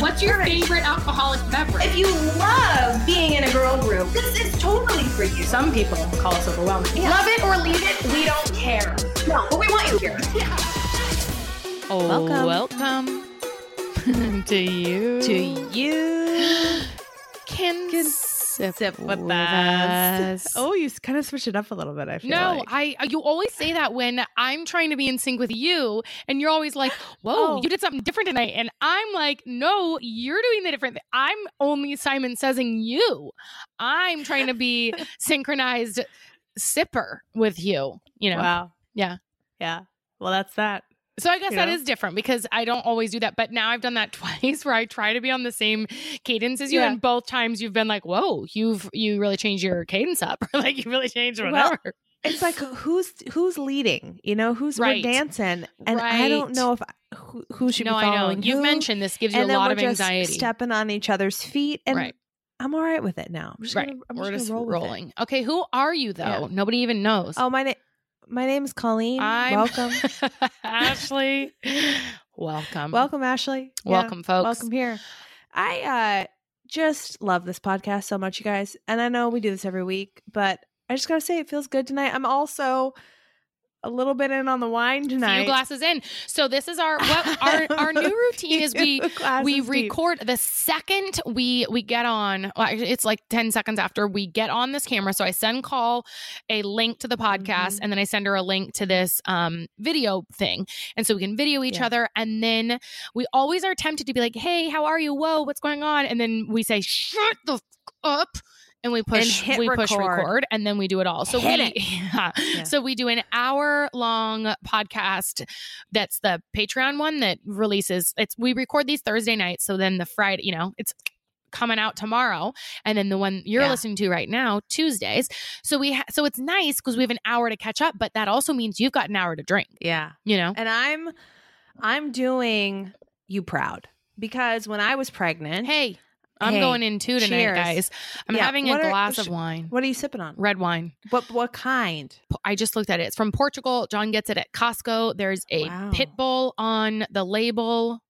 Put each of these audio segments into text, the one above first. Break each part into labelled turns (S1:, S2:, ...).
S1: What's your favorite alcoholic beverage?
S2: If you love being in a girl group, this is totally for you.
S1: Some people call us overwhelming.
S2: Yeah.
S1: Love it or leave it, we don't care.
S2: No, but we want you here.
S3: Oh,
S4: Welcome.
S3: welcome to you.
S4: To you.
S3: can,
S4: Can
S3: sip,
S4: Sip with
S3: with
S4: us.
S3: us.
S4: Oh, you kind of switched it up a little bit. I feel like
S3: No,
S4: like.
S3: I uh, you always say that when I'm trying to be in sync with you, and you're always like, "Whoa,
S4: Oh.
S3: you did something different tonight," and I'm like, "No, you're doing the different. Thing. I'm only Simon saysing you. I'm trying to be synchronized sipper with you. You know.
S4: Wow.
S3: Yeah.
S4: Yeah. Well, that's that.
S3: So I guess
S4: You
S3: that
S4: know?
S3: is different because I don't always do that. But now I've done that twice where I try to be on the same cadence as you,
S4: Yeah.
S3: and both times you've been like, "Whoa, you've you really changed your cadence up, or like you really changed
S4: Well,
S3: whatever."
S4: It's like who's who's leading? You know, who's
S3: Right.
S4: we're dancing, and I don't know if I- who, who should
S3: no,
S4: be
S3: I know.
S4: following
S3: You've
S4: who,
S3: mentioned this gives you
S4: and
S3: a lot of
S4: just
S3: anxiety.
S4: stepping on each other's feet, and
S3: right,
S4: I'm all right with it now. I'm just
S3: right.
S4: gonna, I'm
S3: We're
S4: just
S3: just
S4: roll
S3: rolling. Okay, who are you though?
S4: Yeah.
S3: Nobody even knows.
S4: Oh, my name, my name is Colleen.
S3: I'm
S4: Welcome,
S3: Ashley. Welcome,
S4: welcome, Ashley. Yeah.
S3: welcome, folks.
S4: Welcome here. I uh just love this podcast so much, you guys. And I know we do this every week, but I just gotta say it feels good tonight. I'm also a little bit in on the wine tonight.
S3: Few glasses in. So this is our what our our new routine is we we
S4: deep.
S3: record the second we we get on well, it's like 10 seconds after we get on this camera so i send call a link to the podcast
S4: Mhm.
S3: and then i send her a link to this um video thing and so we can video each
S4: Yeah.
S3: other and then we always are tempted to be like hey how are you whoa what's going on and then we say shut the f- up and we push
S4: hit
S3: we push
S4: record.
S3: record and then we do it all so
S4: Hit
S3: we yeah.
S4: Yeah.
S3: so we do an hour long podcast that's the patreon one that releases it's we record these thursday nights so then the friday you know it's coming out tomorrow and then the one you're
S4: Yeah.
S3: listening to right now tuesdays so we ha- so it's nice because we have an hour to catch up but that also means you've got an hour to drink
S4: Yeah.
S3: you know
S4: And I'm I'm doing you proud. Because when I was pregnant,
S3: hey i'm
S4: Hey,
S3: going in too tonight
S4: cheers.
S3: guys i'm
S4: Yeah,
S3: having a
S4: what
S3: glass of wine
S4: what are you sipping on?
S3: red wine
S4: What what kind?
S3: I just looked at it. It's from Portugal. John gets it at Costco. There's a
S4: Wow.
S3: pit bull on the label.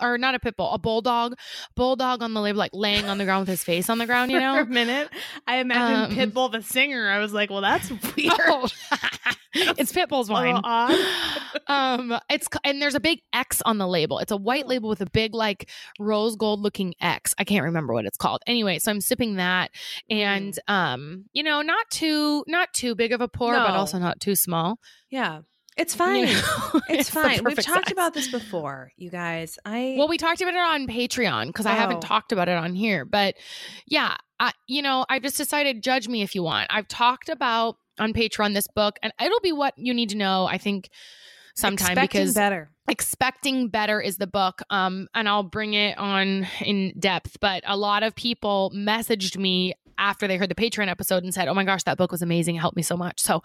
S3: Or not a pit bull, a bulldog. Bulldog on the label, like laying on the ground with his face on the ground, you
S4: For a
S3: know?
S4: minute, I imagined
S3: Um,
S4: Pitbull the singer. I was like, well, that's weird.
S3: Oh. it's Pitbull's wine. um, it's and there's a big X on the label. It's a white label with a big like rose gold looking X. I can't remember what it's called. Anyway, so I'm sipping that, and um, you know, not too not too big of a pour, but also not too small.
S4: Yeah, it's fine.
S3: You know?
S4: It's, fine. We've talked
S3: size.
S4: about this before, you guys. I
S3: Well, we talked about it on Patreon because I haven't
S4: Oh.
S3: talked about it on here. But yeah, I, you know, I've just decided judge me if you want. I've talked about on Patreon this book, and it'll be what you need to know. I think sometime
S4: Expecting
S3: because
S4: better.
S3: expecting better is the book um and i'll bring it on in depth but a lot of people messaged me after they heard the patreon episode and said oh my gosh that book was amazing. It helped me so much. So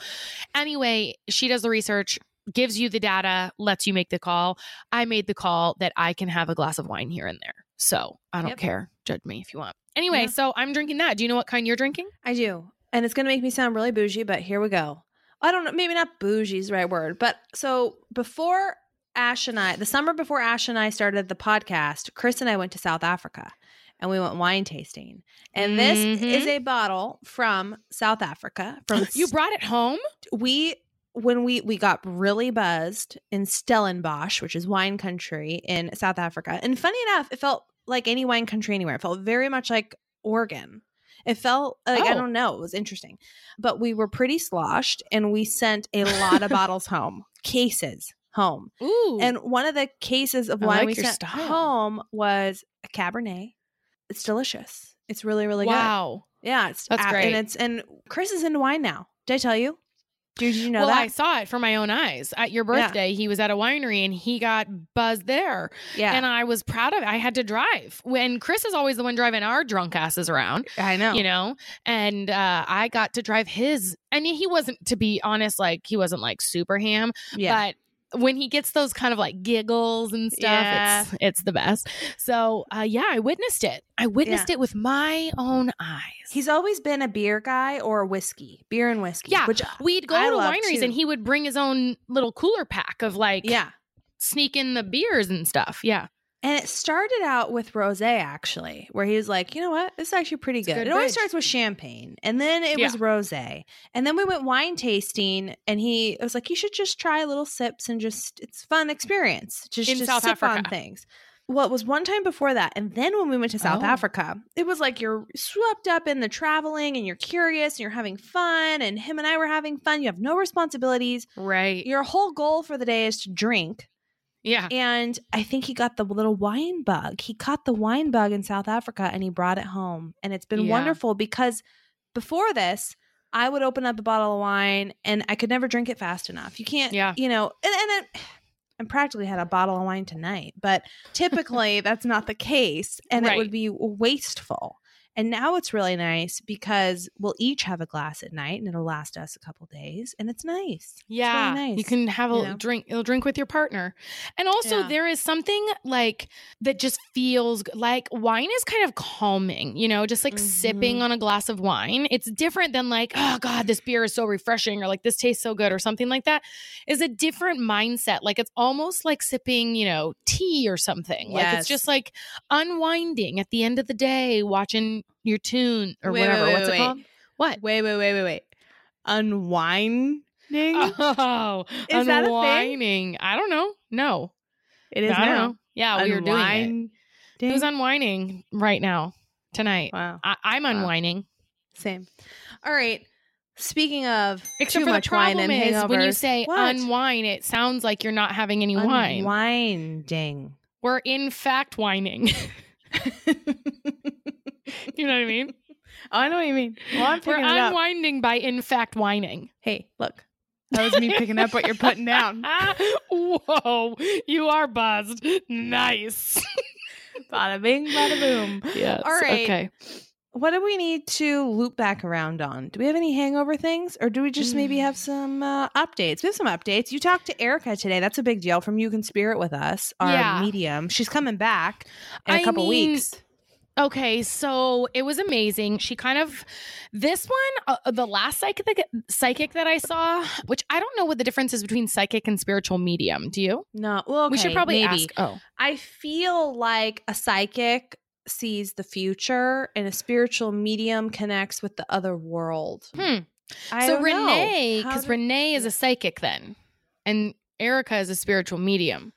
S3: anyway she does the research gives you the data lets you make the call. I made the call that i can have a glass of wine here and there. So i don't
S4: Yep.
S3: care. Judge me if you want. Anyway
S4: Yeah.
S3: so i'm drinking that. Do you know what kind you're drinking?
S4: I do, and it's going to make me sound really bougie, but here we go. I don't know, maybe not bougie is the right word, but so before Ash and I, the summer before Ash and I started the podcast, Chris and I went to South Africa. And we went wine tasting. And this
S3: Mhm.
S4: is a bottle from South Africa. From
S3: you brought it home
S4: we when we we got really buzzed in Stellenbosch, which is wine country in South Africa. And funny enough, it felt like any wine country anywhere. It felt very much like Oregon. It felt like I
S3: Oh.
S4: don't know, it was interesting. But we were pretty sloshed and we sent a lot of bottles home, cases home.
S3: ooh
S4: And one of the cases of wine
S3: like
S4: we sent
S3: style.
S4: home was a Cabernet. It's delicious. It's really really good.
S3: wow
S4: Yeah, it's
S3: That's
S4: a-
S3: great.
S4: And it's and Chris is into wine now. Did I tell you? Did you know
S3: well,
S4: that?
S3: I saw it for my own eyes. At your
S4: Yeah.
S3: birthday, he was at a winery and he got buzzed there.
S4: yeah,
S3: And I was proud of it. I had to drive. When Chris is always the one driving our drunk asses around,
S4: I know.
S3: you know, and uh, I got to drive his. And he wasn't, to be honest, like he wasn't like super ham,
S4: yeah.
S3: but when he gets those kind of like giggles and stuff,
S4: Yeah.
S3: it's it's the best. So uh, yeah, I witnessed it. I witnessed it with my own eyes.
S4: He's always been a beer guy or a whiskey, beer and whiskey.
S3: Yeah,
S4: which
S3: We'd go
S4: I
S3: to wineries
S4: too.
S3: and he would bring his own little cooler pack of like
S4: yeah,
S3: sneak in the beers and stuff. Yeah.
S4: And it started out with rose actually, where he was like, you know what, this is actually pretty good.
S3: good
S4: It always
S3: bridge.
S4: starts with champagne, and then it was rose, and then we went wine tasting, and he was like, you should just try little sips and just it's fun experience, just
S3: In
S4: just
S3: South
S4: sip on things. Well, it was one time before that, and then when we went to South
S3: Oh.
S4: Africa, it was like you're swept up in the traveling, and you're curious, and you're having fun, and him and I were having fun. You have no responsibilities.
S3: Right.
S4: Your whole goal for the day is to drink.
S3: Yeah.
S4: And I think he got the little wine bug. He caught the wine bug in South Africa and he brought it home. And it's been
S3: Yeah.
S4: wonderful because before this, I would open up a bottle of wine and I could never drink it fast enough. You can't,
S3: Yeah.
S4: you know, and, and it, I practically had a bottle of wine tonight, but typically that's not the case and it would be wasteful. And now it's really nice because we'll each have a glass at night and it'll last us a couple days and it's nice.
S3: Yeah,
S4: nice,
S3: you can have a
S4: you know?
S3: drink. You'll drink with your partner, and also
S4: Yeah.
S3: there is something like that just feels like wine is kind of calming. You know, just like sipping
S4: Mhm.
S3: on a glass of wine. It's different than like, oh god, this beer is so refreshing, or like this tastes so good, or something like that. Is a different mindset. Like it's almost like sipping, you know, tea or something. Like it's just like unwinding at the end of the day, watching your tune or
S4: Wait,
S3: whatever.
S4: wait,
S3: What's
S4: wait,
S3: it called? What?
S4: Wait, wait, wait, wait, wait. Unwinding?
S3: Oh,
S4: Is that a thing?
S3: unwinding. I don't know. No,
S4: It is
S3: I don't
S4: now.
S3: know. Yeah, we were doing it. Who's unwinding right now tonight?
S4: Wow.
S3: I- I'm
S4: Wow.
S3: unwinding.
S4: Same. All right. Speaking of
S3: Except
S4: too
S3: for
S4: much
S3: the
S4: wine
S3: problem
S4: and
S3: is when you say
S4: What?
S3: unwind, it sounds like you're not having any wine.
S4: Unwinding.
S3: We're in fact whining. you know what I mean?
S4: I know what you mean. Well, I'm
S3: We're
S4: picking it up.
S3: unwinding by in fact whining.
S4: Hey, look. That was me picking up what you're putting down.
S3: Whoa, you are buzzed. Nice.
S4: Bada bing, bada boom.
S3: Yes.
S4: All right.
S3: Okay.
S4: What do we need to loop back around on? Do we have any hangover things, or do we just maybe have some uh, updates? We have some updates. You talked to Erica today. That's a big deal from You Can Spirit with us, our
S3: Yeah.
S4: medium. She's coming back in a
S3: I
S4: couple
S3: mean,
S4: weeks.
S3: Okay, so it was amazing. She kind of this one, uh, the last psychic psychic that I saw, which I don't know what the difference is between psychic and spiritual medium. Do you?
S4: No, well,
S3: we should probably
S4: maybe.
S3: ask. Oh,
S4: I feel like a psychic sees the future and a spiritual medium connects with the other world.
S3: hmm.
S4: I
S3: so. Renee, because Renee is a psychic then, and Erica is a spiritual medium.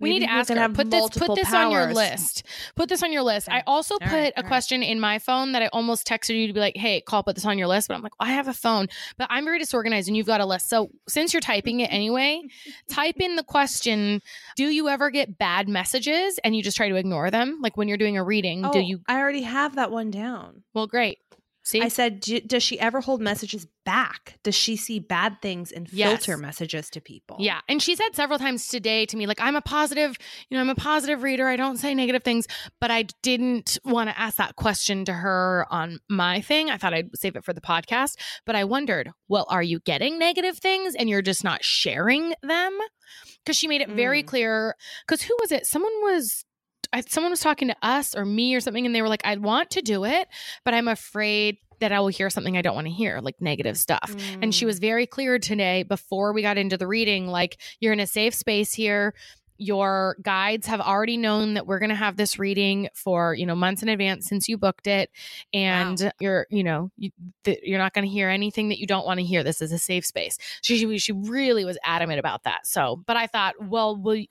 S3: We
S4: Maybe
S3: need to ask her. Put this put this on your list. Put this on your list.
S4: Okay.
S3: I also
S4: All
S3: put
S4: right,
S3: a
S4: all right.
S3: question in my phone that I almost texted you to be like, "Hey, call, put this on your list." But I'm like, well, I have a phone, but I'm very disorganized, and you've got a list. So since you're typing it anyway, type in the question: Do you ever get bad messages and you just try to ignore them? Like when you're doing a reading,
S4: Oh,
S3: do you?
S4: I already have that one down.
S3: Well, great. See,
S4: I said, "D- does she ever hold messages back? Does she see bad things and
S3: Yes.
S4: filter messages to people?
S3: Yeah. And she said several times today to me, like, I'm a positive, you know, I'm a positive reader. I don't say negative things, but I didn't want to ask that question to her on my thing. I thought I'd save it for the podcast. But I wondered, well, are you getting negative things and you're just not sharing them? Because she made it very
S4: Mm.
S3: clear. Because who was it? Someone was. I, someone was talking to us or me or something, and they were like, "I want to do it, but I'm afraid that I will hear something I don't want to hear, like negative stuff." And she
S4: Mm.
S3: was very clear today before we got into the reading like, you're in a safe space here. Your guides have already known that we're going to have this reading for, you know, months in advance since you booked it. And you're, you know, you, th- you're not going to hear anything that you don't want to hear. This is a safe space. She, she, she really was adamant about that. So, but I thought, well, will you,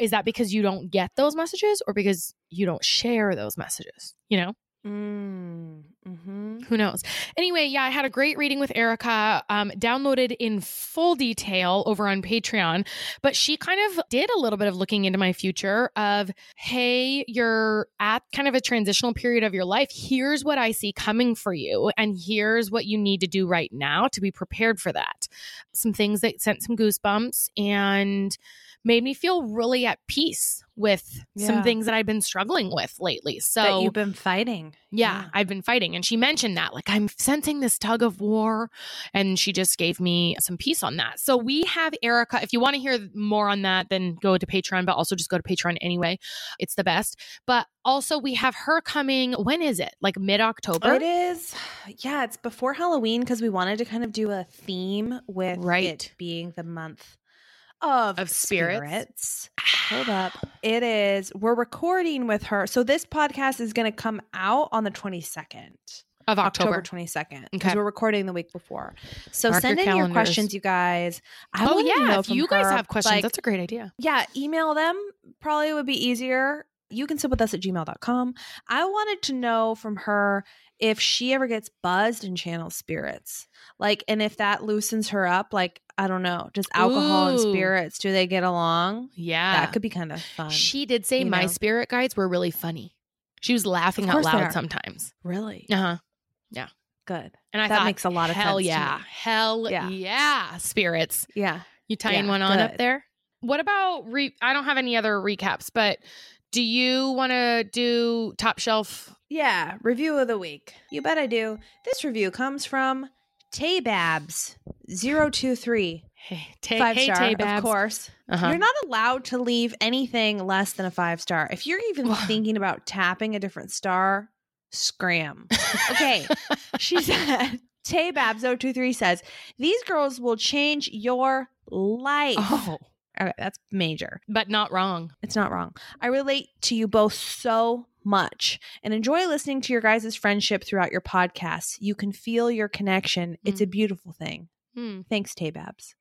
S3: is that because you don't get those messages or because you don't share those messages? You know?
S4: Mm, mhm.
S3: Who knows? Anyway, yeah, I had a great reading with Erica, um, downloaded in full detail over on Patreon. But she kind of did a little bit of looking into my future of, hey, you're at kind of a transitional period of your life. Here's what I see coming for you. And here's what you need to do right now to be prepared for that. Some things that sent some goosebumps and made me feel really at peace with
S4: Yeah.
S3: some things that I've been struggling with lately. So
S4: that you've been fighting.
S3: yeah, I've been fighting. And she mentioned that, like, I'm sensing this tug of war. And she just gave me some peace on that. So we have Erica. If you want to hear more on that, then go to Patreon, but also just go to Patreon anyway. It's the best. But also, we have her coming. When is it? Like mid October?
S4: It is, yeah, it's before Halloween because we wanted to kind of do a theme with
S3: Right.
S4: it being the month of,
S3: Of spirits.
S4: spirits. Hold up. It is, we're recording with her. So this podcast is going to come out on the 22nd.
S3: Of
S4: October
S3: October.
S4: 22nd because
S3: Okay.
S4: we're recording the week before. So
S3: Mark your
S4: send in your questions, you guys. I
S3: oh yeah, if you guys
S4: her,
S3: have questions,
S4: like,
S3: that's a great idea.
S4: yeah, email them. Probably would be easier. You can sit with us at gmail.com. I wanted to know from her if she ever gets buzzed and channels spirits. Like, and if that loosens her up, like, I don't know, just alcohol and spirits, do they get along?
S3: Yeah,
S4: that could be kind of fun.
S3: She did say my
S4: know.
S3: spirit guides were really funny. She was laughing out loud sometimes.
S4: really
S3: Uh huh. Yeah.
S4: Good.
S3: And I
S4: That
S3: thought
S4: makes a lot of
S3: hell
S4: sense
S3: yeah, hell
S4: Yeah.
S3: yeah. spirits.
S4: Yeah.
S3: You tying
S4: Yeah,
S3: one on up there? What about re? I don't have any other recaps, but do you want to do top shelf?
S4: Yeah. Review of the week. You bet I do. This review comes from Taybabs023.
S3: Hey, ta-
S4: five
S3: hey,
S4: star,
S3: Tay
S4: of course.
S3: Uh-huh.
S4: You're not allowed to leave anything less than a five star. If you're even thinking about tapping a different star, scram. Okay. she said, Tay Babs 023 says, These girls will change your life.
S3: oh,
S4: Okay, that's major.
S3: but not wrong.
S4: It's not wrong. I relate to you both so much and enjoy listening to your guys' friendship throughout your podcasts. You can feel your connection. It's a beautiful thing.
S3: Hmm.
S4: Thanks, Tay Babs.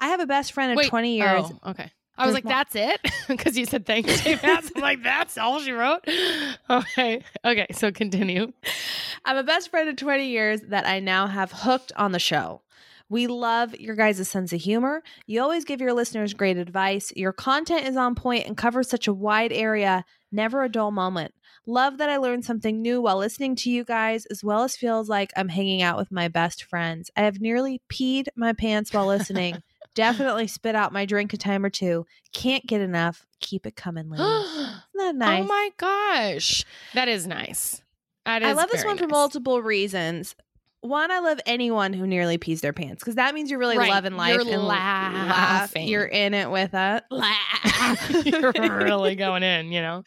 S4: I have a best friend of
S3: Wait,
S4: 20 years.
S3: Oh, okay. I was like,
S4: more.
S3: that's it? Because you said thanks, Tay Babs. I'm like, that's all she wrote? Okay. Okay. So continue.
S4: I'm a best friend of 20 years that I now have hooked on the show. We love your guys' sense of humor. You always give your listeners great advice. Your content is on point and covers such a wide area, never a dull moment. Love that I learned something new while listening to you guys, as well as feels like I'm hanging out with my best friends. I have nearly peed my pants while listening. Definitely spit out my drink a time or two. Can't get enough. Keep it coming, ladies. Isn't that oh nice?
S3: Oh my gosh. That is nice.
S4: I love this one for multiple reasons. One, I love anyone who nearly pees their pants because that means you're really
S3: Right.
S4: loving life
S3: You're
S4: and
S3: laughing.
S4: You're in it with it.
S3: You're really going in, you know?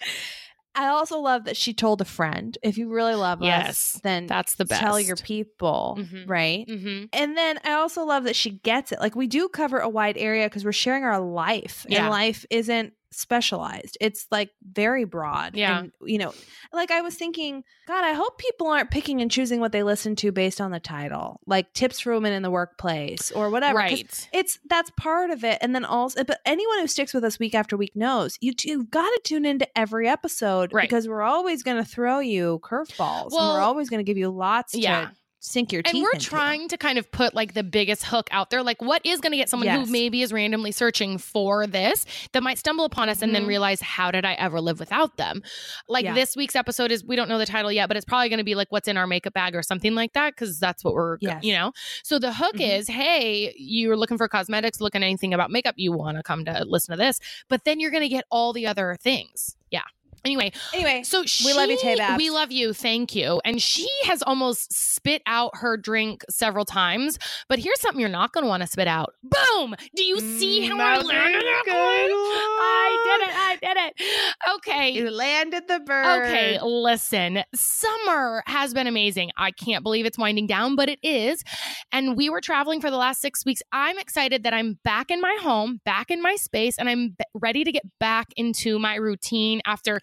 S4: I also love that she told a friend. If you really love
S3: Yes,
S4: us, then
S3: That's the best.
S4: tell your people,
S3: Mhm.
S4: right?
S3: Mm-hmm.
S4: And then I also love that she gets it. Like we do cover a wide area because we're sharing our life,
S3: Yeah.
S4: and life isn't specialized. It's like very broad.
S3: Yeah.
S4: And, you know, like I was thinking, God, I hope people aren't picking and choosing what they listen to based on the title, like tips for women in the workplace or whatever.
S3: Right.
S4: It's that's part of it. And then also, eh, but anyone who sticks with us week after week knows you, you've got to tune into every episode
S3: Right.
S4: because we're always going to throw you curveballs. and
S3: Well,
S4: we're always going to give you lots
S3: Yeah.
S4: to sink your teeth
S3: And we're trying to kind of put like the biggest hook out there. Like, what is going to get someone
S4: Yes.
S3: who maybe is randomly searching for this that might stumble upon us and then
S4: Mhm.
S3: realize, how did I ever live without them? Like,
S4: Yeah.
S3: this week's episode is, we don't know the title yet, but it's probably going to be like, what's in our makeup bag or something like that, because that's what we're,
S4: Yes.
S3: you know? So the hook
S4: Mhm.
S3: is, hey, you're looking for cosmetics, looking at anything about makeup, you want to come to listen to this, but then you're going to get all the other things. Yeah. Anyway,
S4: Anyway,
S3: so she,
S4: We love you,
S3: she-
S4: Tay
S3: We love you. Thank you. And she has almost spit out her drink several times. But here's something you're not going to want to spit out. Boom! Do you see mm, how I
S4: Another
S3: landed that
S4: good
S3: one? I did it. I did it. Okay.
S4: you landed the bird.
S3: Okay, listen. Summer has been amazing. I can't believe it's winding down, but it is. And we were traveling for the last six weeks. I'm excited that I'm back in my home, back in my space, and I'm b- ready to get back into my routine after,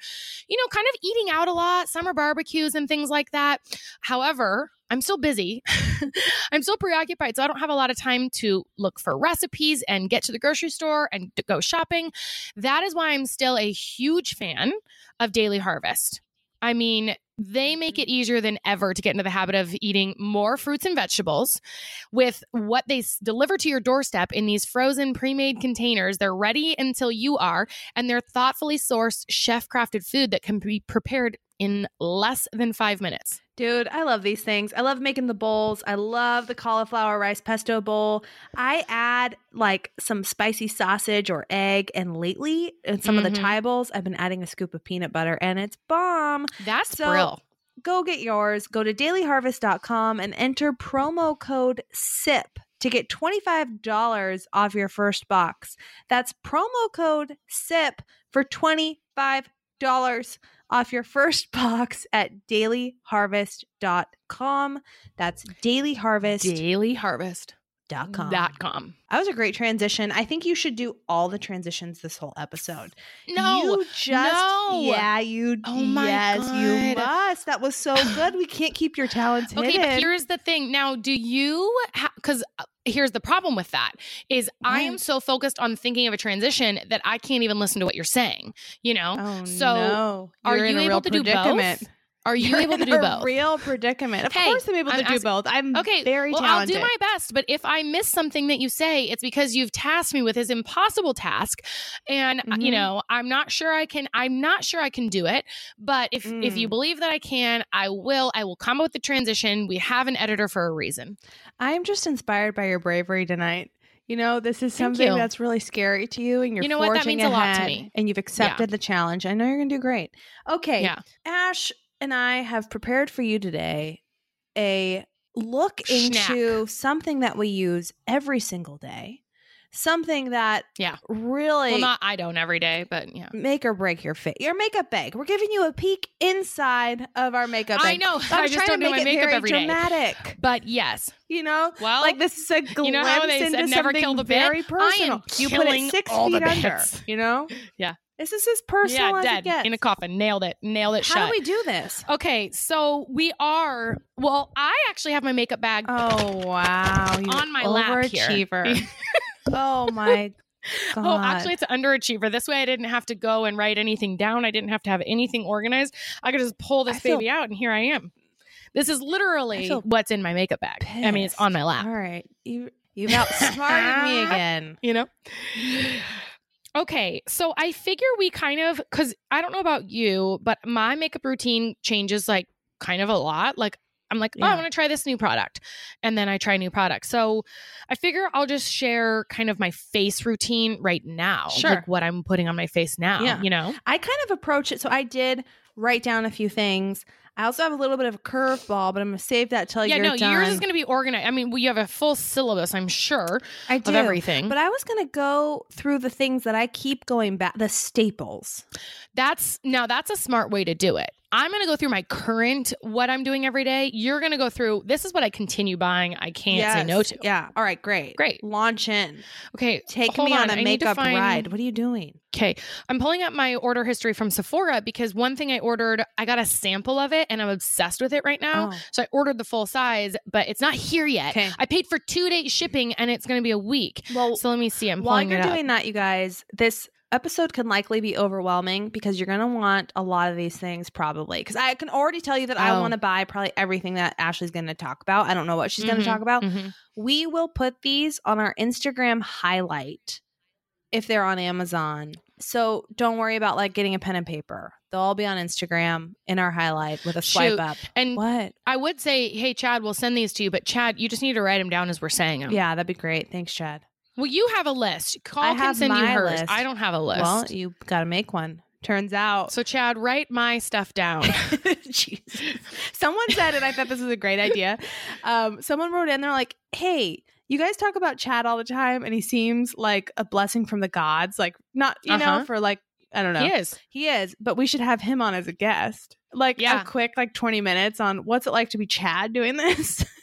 S3: you know, kind of eating out a lot, summer barbecues and things like that. However, I'm still busy. I'm still preoccupied. So I don't have a lot of time to look for recipes and get to the grocery store and go shopping. That is why I'm still a huge fan of Daily Harvest. I mean, they make it easier than ever to get into the habit of eating more fruits and vegetables with what they deliver to your doorstep in these frozen pre-made containers. They're ready until you are, and they're thoughtfully sourced, chef-crafted food that can be prepared in less than five minutes.
S4: Dude, I love these things. I love making the bowls. I love the cauliflower rice pesto bowl. I add like some spicy sausage or egg, and lately in some of
S3: Mhm.
S4: the Thai bowls, I've been adding a scoop of peanut butter, and it's bomb.
S3: That's
S4: So-
S3: brill.
S4: Go get yours. Go to dailyharvest.com and enter promo code SIP to get $25 off your first box. That's promo code SIP for $25 off your first box at dailyharvest.com. That's dailyharvest.com.
S3: Daily Harvest.
S4: Dot com.
S3: Dot com.
S4: That was a great transition. I think you should do all the transitions this whole episode.
S3: No,
S4: you just
S3: no.
S4: yeah, you
S3: Oh my
S4: yes, you
S3: God.
S4: must. That was so good. We can't keep your talents
S3: Okay,
S4: hidden.
S3: but here's the thing. Now, do you because here's the problem with that is I am so focused on thinking of a transition that I can't even listen to what you're saying. You know,
S4: oh
S3: so
S4: no.
S3: are you able to do both? Are you
S4: You're
S3: able to do
S4: a
S3: both?
S4: Real predicament. Of
S3: Hey,
S4: course, I'm able to
S3: I'm
S4: do
S3: asking-
S4: both. I'm
S3: Okay,
S4: very
S3: well,
S4: talented.
S3: I'll do my best, but if I miss something that you say, it's because you've tasked me with this impossible task, and uh, you
S4: Mhm.
S3: know I'm not sure I can. I'm not sure I can do it. But if if you
S4: Mm.
S3: believe that I can, I will. I will come up with the transition. We have an editor for a reason.
S4: I am just inspired by your bravery tonight. You know, this is something that's really scary to you, and you're
S3: You know what? That
S4: forging
S3: means a lot to
S4: ahead,
S3: me.
S4: and you've accepted the challenge. I know you're going to do great. Okay,
S3: Yeah.
S4: Ash and I have prepared for you today a look
S3: Snack.
S4: into something that we use every single day, something that
S3: Yeah.
S4: really
S3: Well, not I don't every day, but yeah.
S4: make or break your face. Your makeup bag. We're giving you a peek inside of our makeup
S3: I
S4: bag.
S3: know.
S4: I'm
S3: I just
S4: trying
S3: don't
S4: to
S3: do
S4: make
S3: my
S4: it
S3: makeup
S4: very
S3: every day.
S4: dramatic.
S3: But yes.
S4: You know,
S3: Well,
S4: like this is a glimpse
S3: you know how they
S4: into
S3: said never
S4: something
S3: kill the bit?
S4: very
S3: I
S4: personal. you put it six feet under. You know,
S3: Yeah.
S4: This is as personal
S3: yeah,
S4: as
S3: dead
S4: gets.
S3: in a coffin. Nailed it. Nailed it
S4: How
S3: shut.
S4: do we do this?
S3: okay, so we are. Well, I actually have my makeup bag.
S4: Oh wow! You
S3: On my lap here.
S4: overachiever. oh my god!
S3: Oh, actually, it's an underachiever. This way, I didn't have to go and write anything down. I didn't have to have anything organized. I could just pull this
S4: feel-
S3: baby out, and here I am. This is literally what's in my makeup bag. I mean, it's on my lap.
S4: All right, you you've outsmarted me again.
S3: you know? Okay, so I figure we kind of, because I don't know about you, but my makeup routine changes like kind of a lot. Like, I'm like, oh, I want to try this new product. And then I try new products. So I figure I'll just share kind of my face routine right now.
S4: Sure.
S3: Like what I'm putting on my face now,
S4: Yeah.
S3: you know?
S4: I kind of approach it. So I did write down a few things. I also have a little bit of a curveball, but I'm gonna save that till
S3: yeah,
S4: you're
S3: no,
S4: done.
S3: yours is going to be organized. I mean, well, you have a full syllabus, I'm sure,
S4: I
S3: of
S4: do.
S3: everything.
S4: But I was gonna go through the things that I keep going back, the staples.
S3: That's now that's a smart way to do it. I'm going to go through my current what I'm doing every day. You're going to go through this is what I continue buying. I can't say no to.
S4: Yeah. All right. Great.
S3: Great.
S4: Launch in.
S3: Okay,
S4: Take me on,
S3: I
S4: a makeup
S3: find-
S4: ride. What are you doing?
S3: Okay, I'm pulling up my order history from Sephora because one thing I ordered, I got a sample of it and I'm obsessed with it right now.
S4: Oh.
S3: So I ordered the full size, but it's not here yet.
S4: Okay.
S3: I paid for two days shipping and it's going to be a week.
S4: Well,
S3: So let me see. I'm
S4: while you're
S3: it up.
S4: doing that, you guys, this episode can likely be overwhelming because you're going to want a lot of these things probably. Because I can already tell you that I
S3: Oh.
S4: want to buy probably everything that Ashley's going to talk about. I don't know what she's going
S3: Mhm,
S4: to talk about.
S3: mhm.
S4: We will put these on our Instagram highlight if they're on Amazon. So don't worry about like getting a pen and paper. They'll all be on Instagram in our highlight with a swipe
S3: Shoot.
S4: up.
S3: And
S4: What?
S3: I would say, hey, Chad, we'll send these to you, but Chad, you just need to write them down as we're saying them.
S4: Yeah, that'd be great. Thanks, Chad.
S3: Well, you have a list. Call
S4: I
S3: can send you hers.
S4: list.
S3: I don't have a list.
S4: Well, you got to make one. Turns out.
S3: so, Chad, write my stuff down.
S4: Someone said, and I thought this was a great idea. Um, someone wrote in, they're like, hey, you guys talk about Chad all the time, and he seems like a blessing from the gods. Like, not, you know,
S3: Uh-huh.
S4: for like, I don't know.
S3: He is.
S4: He is, but we should have him on as a guest. Like
S3: Yeah.
S4: a quick, like 20 minutes on what's it like to be Chad doing this?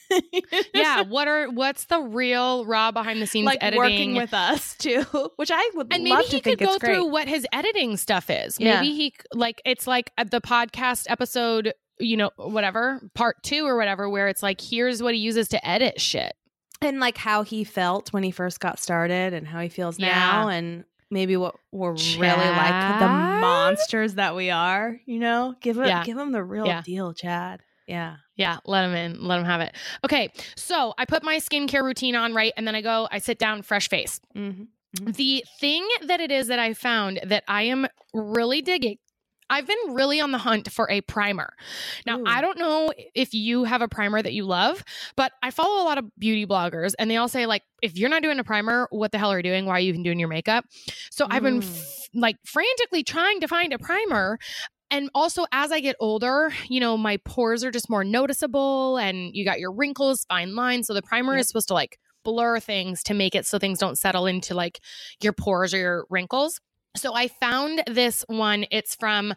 S3: Yeah. What are what's the real raw behind the scenes
S4: like
S3: editing?
S4: working with us too, which I would
S3: and maybe he could go
S4: great.
S3: through what his editing stuff is.
S4: Yeah.
S3: Maybe he like it's like uh, the podcast episode, you know, whatever part two or whatever, where it's like here's what he uses to edit shit.
S4: and like how he felt when he first got started and how he feels
S3: Yeah.
S4: now and maybe what we're really like the monsters that we are you know give it
S3: Yeah.
S4: give him the real
S3: Yeah.
S4: deal chad yeah
S3: Yeah, let them in. Let them have it. Okay, so I put my skincare routine on right, and then I go. I sit down, fresh face.
S4: mm-hmm.
S3: The thing that it is that I found that I am really digging. I've been really on the hunt for a primer. Now,
S4: Ooh.
S3: I don't know if you have a primer that you love, but I follow a lot of beauty bloggers and they all say, like, if you're not doing a primer, what the hell are you doing? Why are you even doing your makeup? So I've been
S4: Mm.
S3: f- like frantically trying to find a primer. And also, as I get older, you know, my pores are just more noticeable and you got your wrinkles, fine lines. So the primer
S4: Yep.
S3: is supposed to like blur things to make it so things don't settle into like your pores or your wrinkles. So I found this one. It's from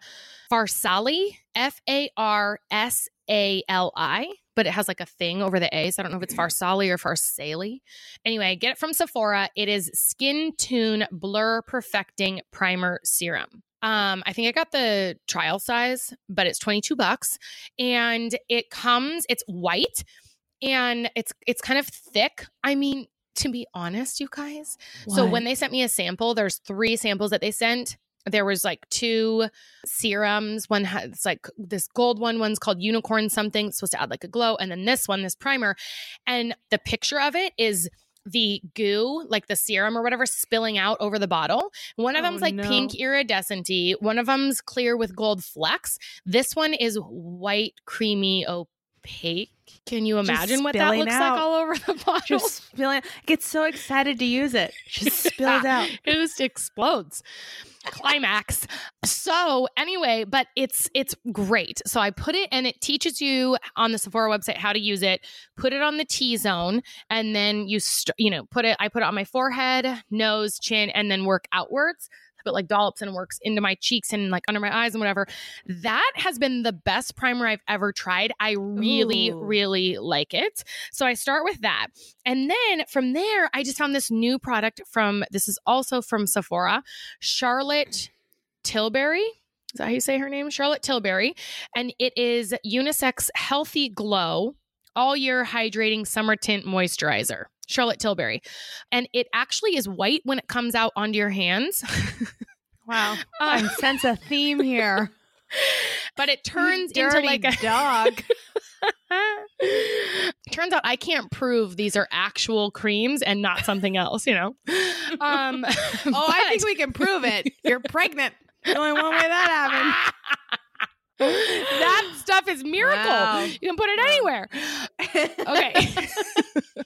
S3: Farsali, F A R S A L I. but it has like a thing over the A. So I don't know if it's Farsali or Farsali. Anyway, get it from Sephora. It is Skin Tune Blur Perfecting Primer Serum. Um, I think I got the trial size, but it's 22 bucks. And it comes, it's white and it's it's kind of thick. I mean, to be honest, you guys. So when they sent me a sample, there's three samples that they sent. There was like two serums. One has like this gold one. One's called unicorn something. It's supposed to add like a glow. And then this one, this primer. And the picture of it is the goo, like the serum or whatever, spilling out over the bottle. One of
S4: Oh,
S3: them's like
S4: no.
S3: pink iridescent One of them's clear with gold flecks. This one is white, creamy, opaque. Can you imagine what that looks
S4: out.
S3: like all over the bottle?
S4: Just spilling. I get so excited to use it. Just spills
S3: Yeah.
S4: out.
S3: it just explodes climax. So anyway but it's it's great. So i put it and it teaches you on the sephora website how to use it. Put it on the t zone and then you st- you know put it i put it on my forehead nose chin and then work outwards but like dollops and works into my cheeks and like under my eyes and whatever that has been the best primer i've ever tried i really
S4: Ooh.
S3: really like it so i start with that and then from there, I just found this new product from this is also from Sephora, Charlotte Tilbury. Is that how you say her name? Charlotte Tilbury. And it is unisex healthy glow, all year hydrating summer tint moisturizer. Charlotte Tilbury. And it actually is white when it comes out onto your hands.
S4: Wow.
S3: Uh,
S4: I sense a theme here.
S3: but it turns into like a
S4: dog.
S3: Turns out I can't prove these are actual creams and not something else, you know. Um,
S4: Oh, I think we can prove it. You're pregnant. There's only one way that happened.
S3: that stuff is miracle.
S4: Wow.
S3: You can put it anywhere. Okay.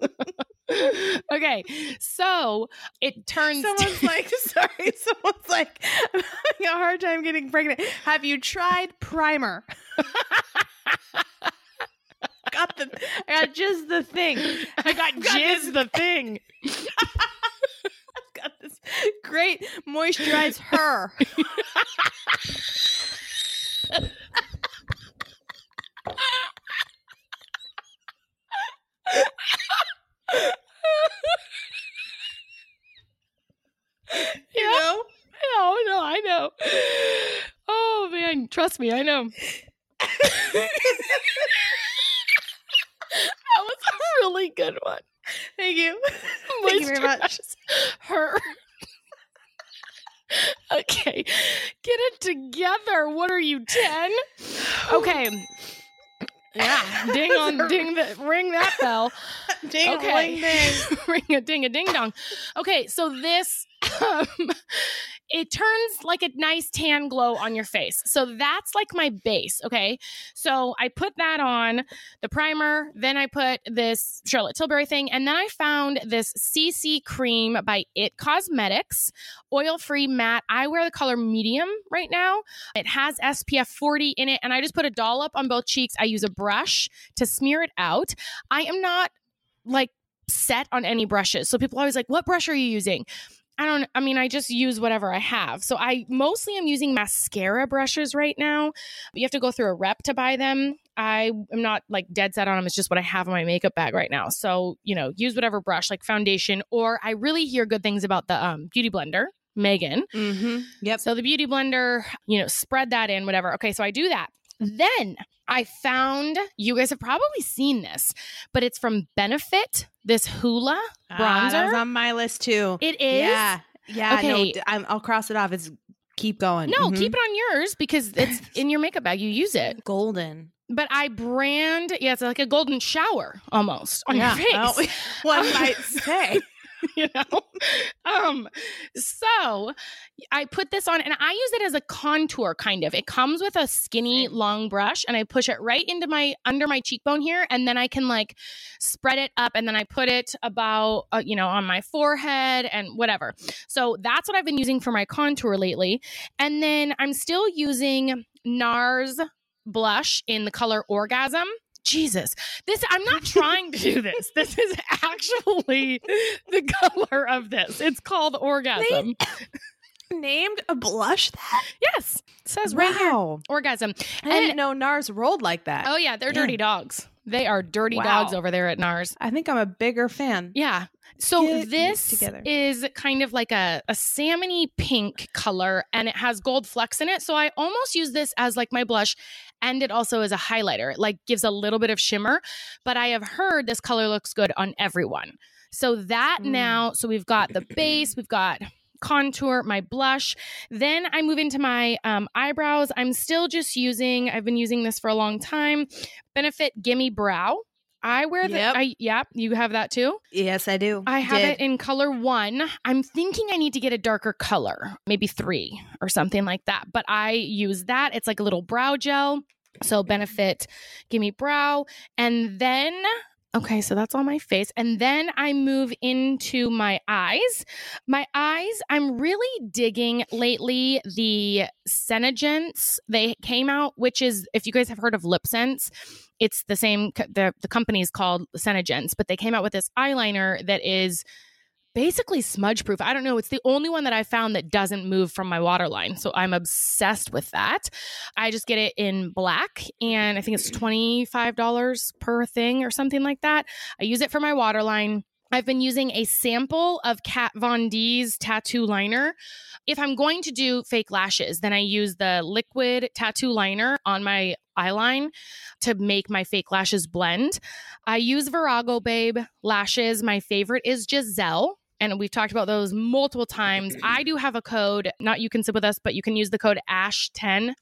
S3: okay. So it turns.
S4: Someone's like, sorry, someone's like, I'm having a hard time getting pregnant. Have you tried primer? got the, I got just the thing.
S3: I got
S4: got
S3: jizz the thing.
S4: I've Got this great moisturize her. You know?
S3: No, no, I know. Oh man, trust me, I know. that was a really good one.
S4: Thank you. Thank you very much.
S3: Her. okay, get it together. What are you, 10? Okay. Yeah, ding on ding the ring that bell.
S4: Ding,
S3: Okay.
S4: ding.
S3: ring a ding a ding dong. Okay, so this um, it turns like a nice tan glow on your face. So that's like my base. Okay, so I put that on the primer, then I put this Charlotte Tilbury thing, and then I found this CC cream by It Cosmetics, oil free matte. I wear the color medium right now. It has SPF 40 in it, and I just put a dollop on both cheeks. I use a brush to smear it out. I am not like set on any brushes. So people always like, what brush are you using? I don't, I mean, I just use whatever I have. So I mostly am using mascara brushes right now. You have to go through a rep to buy them. I am not like dead set on them. It's just what I have in my makeup bag right now. So, you know, use whatever brush like foundation, or I really hear good things about the um, beauty blender, Megan.
S4: Mm-hmm. Yep.
S3: So the beauty blender, you know, spread that in, whatever. Okay, so I do that. Then I found you guys have probably seen this, but it's from Benefit, this Hoola
S4: Ah,
S3: bronzer.
S4: was on my list too.
S3: it is.
S4: Yeah. Yeah.
S3: Okay.
S4: No, d- I'm, I'll cross it off. It's keep going.
S3: No,
S4: Mhm.
S3: keep it on yours because it's in your makeup bag. You use it.
S4: golden.
S3: But I brand, yeah, it's like a golden shower almost on
S4: Yeah.
S3: your face.
S4: Oh, one might say.
S3: you know? Um so i put this on and i use it as a contour kind of. It comes with a skinny long brush and i push it right into my under my cheekbone here and then i can like spread it up and then i put it about uh, you know on my forehead and whatever. So that's what i've been using for my contour lately and then i'm still using nars blush in the color orgasm Jesus, this I'm not trying to do this. This is actually the color of this. It's called orgasm.
S4: named a blush that?
S3: Yes. Says right here. Orgasm.
S4: I didn't know NARS rolled like that.
S3: Oh yeah, they're
S4: Yeah.
S3: dirty dogs. They are dirty
S4: Wow.
S3: dogs over there at NARS.
S4: I think I'm a bigger fan.
S3: Yeah. So
S4: Get
S3: this is kind of like a, a salmony pink color and it has gold flecks in it. So I almost use this as like my blush and it also is a highlighter. It like gives a little bit of shimmer, but I have heard this color looks good on everyone. So that
S4: Mm.
S3: now, so we've got the base, we've got contour, my blush. Then I move into my um, eyebrows. I'm still just using, I've been using this for a long time, Benefit Gimme Brow. I wear the,
S4: Yep.
S3: I, yeah, you have that too.
S4: Yes, I do.
S3: I have
S4: Did.
S3: it in color one. I'm thinking I need to get a darker color, maybe three or something like that. But I use that. It's like a little brow gel. So benefit, give me brow. And then, okay, so that's on my face. And then I move into my eyes. My eyes, I'm really digging lately the Senegence. They came out, which is, if you guys have heard of Lip Sense, it's the same the the company is called Senegence, but they came out with this eyeliner that is basically smudge proof. I don't know, it's the only one that I found that doesn't move from my waterline. So I'm obsessed with that. I just get it in black and I think it's $25 per thing or something like that. I use it for my waterline. I've been using a sample of Kat Von D's tattoo liner. If I'm going to do fake lashes, then I use the liquid tattoo liner on my eyeline to make my fake lashes blend. I use Virago Babe lashes. My favorite is Giselle. And we've talked about those multiple times. I do have a code, not you can sit with us, but you can use the code ASH10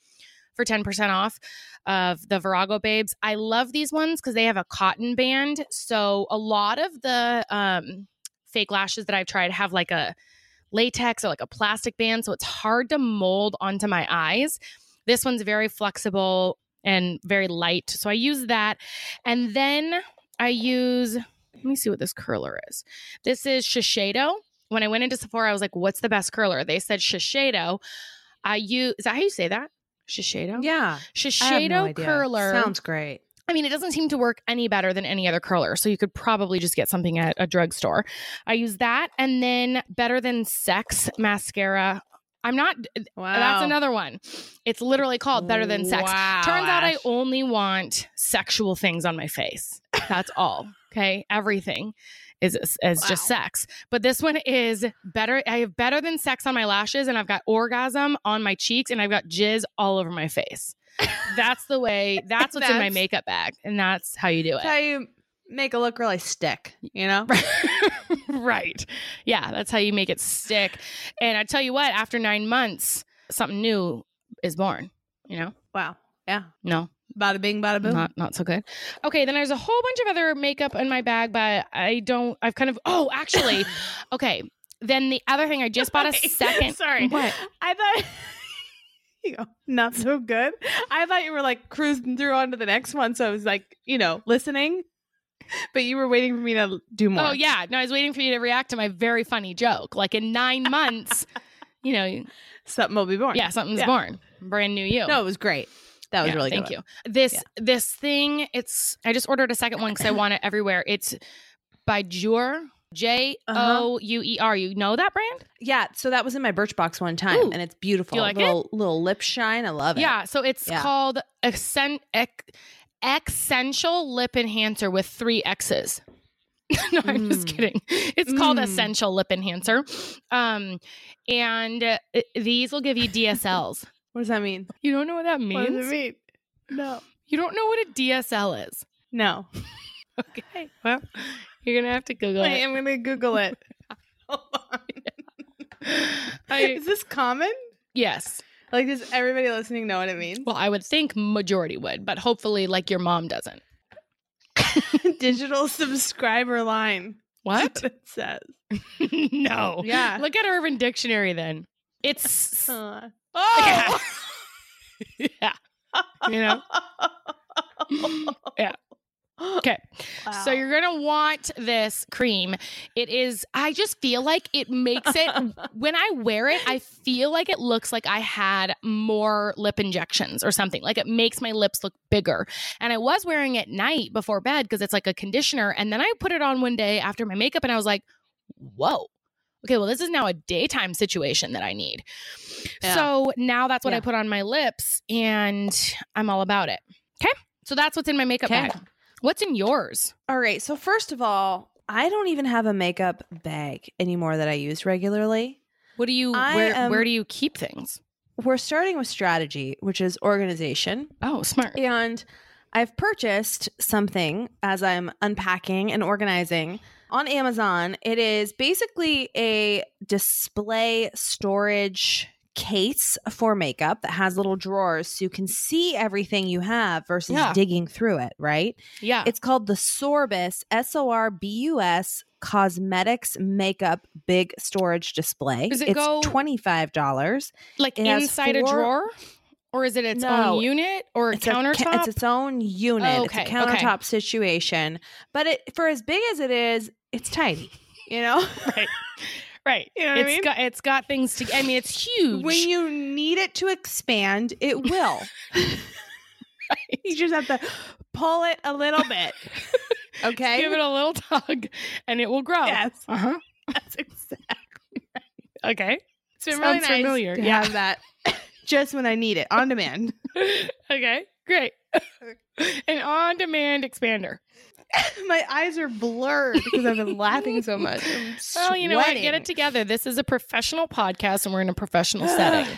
S3: for 10% off of the Virago Babes. I love these ones because they have a cotton band. So a lot of the um, fake lashes that I've tried have like a latex or like a plastic band. So it's hard to mold onto my eyes. This one's very flexible and very light. So I use that. And then I use, let me see what this curler is. This is Shiseido. When I went into Sephora, I was like, what's the best curler? They said Shiseido. I use, is that how you say that? Shiseido?
S4: Yeah.
S3: Shiseido
S4: no
S3: curler.
S4: Sounds great.
S3: I mean, it doesn't seem to work any better than any other curler. So you could probably just get something at a drugstore. I use that. And then Better Than Sex mascara. I'm not,
S4: Wow.
S3: that's another one. It's literally called Better Than Sex.
S4: Wow,
S3: Turns out I only want sexual things on my face. That's all. Okay. Everything is is just sex. But this one is better. I have better than sex on my lashes, and I've got orgasm on my cheeks, and I've got jizz all over my face. That's the way. That's what's in my makeup bag, and that's how you do it.
S4: how you make it look really stick, you know?
S3: right. Yeah, that's how you make it stick. And I tell you what, after nine months, something new is born. You know?
S4: Wow. Yeah.
S3: No,
S4: Bada bing, bada boom.
S3: not not so good. Okay, then there's a whole bunch of other makeup in my bag, but I don't. I've kind of. Oh, actually, okay. Then the other thing, I just bought a second.
S4: Sorry.
S3: What?
S4: I thought you go, not so good. I thought you were like cruising through on to the next one. So I was like, you know, listening. But you were waiting for me to do more.
S3: Oh yeah, no, I was waiting for you to react to my very funny joke. Like in nine months, you know,
S4: Something will be born.
S3: yeah, something's
S4: Yeah.
S3: born, brand new you.
S4: No, it was great. That was
S3: Yeah,
S4: really
S3: thank
S4: good.
S3: you. This
S4: Yeah.
S3: this thing, it's I just ordered a second one because I want it everywhere. It's by Jouer. J
S4: Uh-huh.
S3: O U E R. You know that brand?
S4: Yeah. So that was in my Birchbox one time,
S3: Ooh.
S4: and it's beautiful.
S3: You like
S4: little, Little lip shine. I love it.
S3: Yeah. So it's
S4: Yeah.
S3: called Accent, Essential Lip Enhancer with three X's. no, I'm just
S4: Mm.
S3: kidding. It's called
S4: Mm.
S3: Essential Lip Enhancer. Um, and uh, these will give you DSLs.
S4: What does that mean?
S3: you don't know what that means?
S4: What does it mean? No.
S3: You don't know what a DSL is.
S4: No.
S3: Okay. Well, you're gonna have to Google
S4: Wait,
S3: it.
S4: I'm gonna Google it.
S3: I-
S4: Is this common?
S3: yes.
S4: Like, does everybody listening know what it means?
S3: Well, I would think majority would, but hopefully, like your mom doesn't.
S4: Digital subscriber line.
S3: What?
S4: What it says.
S3: no.
S4: Yeah.
S3: Look at Urban Dictionary then. It's
S4: Uh,
S3: yeah.
S4: oh.
S3: yeah. You know. Yeah. Okay. So you're going to want this cream. It is I just feel like it makes it when I wear it, I feel like it looks like I had more lip injections or something. Like it makes my lips look bigger. And I was wearing it night before bed because it's like a conditioner and then I put it on one day after my makeup and I was like, "Whoa." Okay, well, this is now a daytime situation that I need.
S4: Yeah.
S3: So now that's what I put on my lips and I'm all about it. Okay. So that's what's in my makeup
S4: Okay.
S3: bag. What's in yours?
S4: All right. So first of all, I don't even have a makeup bag anymore that I use regularly.
S3: What do you,
S4: I
S3: where,
S4: am-
S3: where do you keep things?
S4: We're starting with strategy, which is organization.
S3: Oh, smart.
S4: And I've purchased something as I'm unpacking and organizing on Amazon. It is basically a display storage case for makeup that has little drawers so you can see everything you have versus
S3: Yeah.
S4: digging through it, right?
S3: Yeah.
S4: It's called the Sorbus, S O R B U S Cosmetics Makeup Big Storage Display.
S3: Does it
S4: it's
S3: go-
S4: $25.
S3: like
S4: it
S3: inside a drawer? Or is it its
S4: No.
S3: own unit or a
S4: It's a
S3: countertop?
S4: ca- it's its own unit.
S3: Oh,
S4: It's
S3: okay,
S4: a
S3: okay.
S4: countertop situation. But it for as big as it is, it's tiny. You know?
S3: right. Right.
S4: You know what I mean?
S3: got it's got things to I mean it's huge.
S4: when you need it to expand, it will. You just have to pull it a little bit. Okay.
S3: give it a little tug and it will grow.
S4: Yes.
S3: Uh-huh.
S4: That's exactly. Right.
S3: Okay.
S4: It's been
S3: Sounds
S4: really nice
S3: familiar.
S4: to
S3: Yeah.
S4: have that just when I need it on demand.
S3: okay. Great. An on-demand expander.
S4: My eyes are blurred because I've been laughing so much. I'm
S3: Well, you know what? Get it together. This is a professional podcast and we're in a professional setting.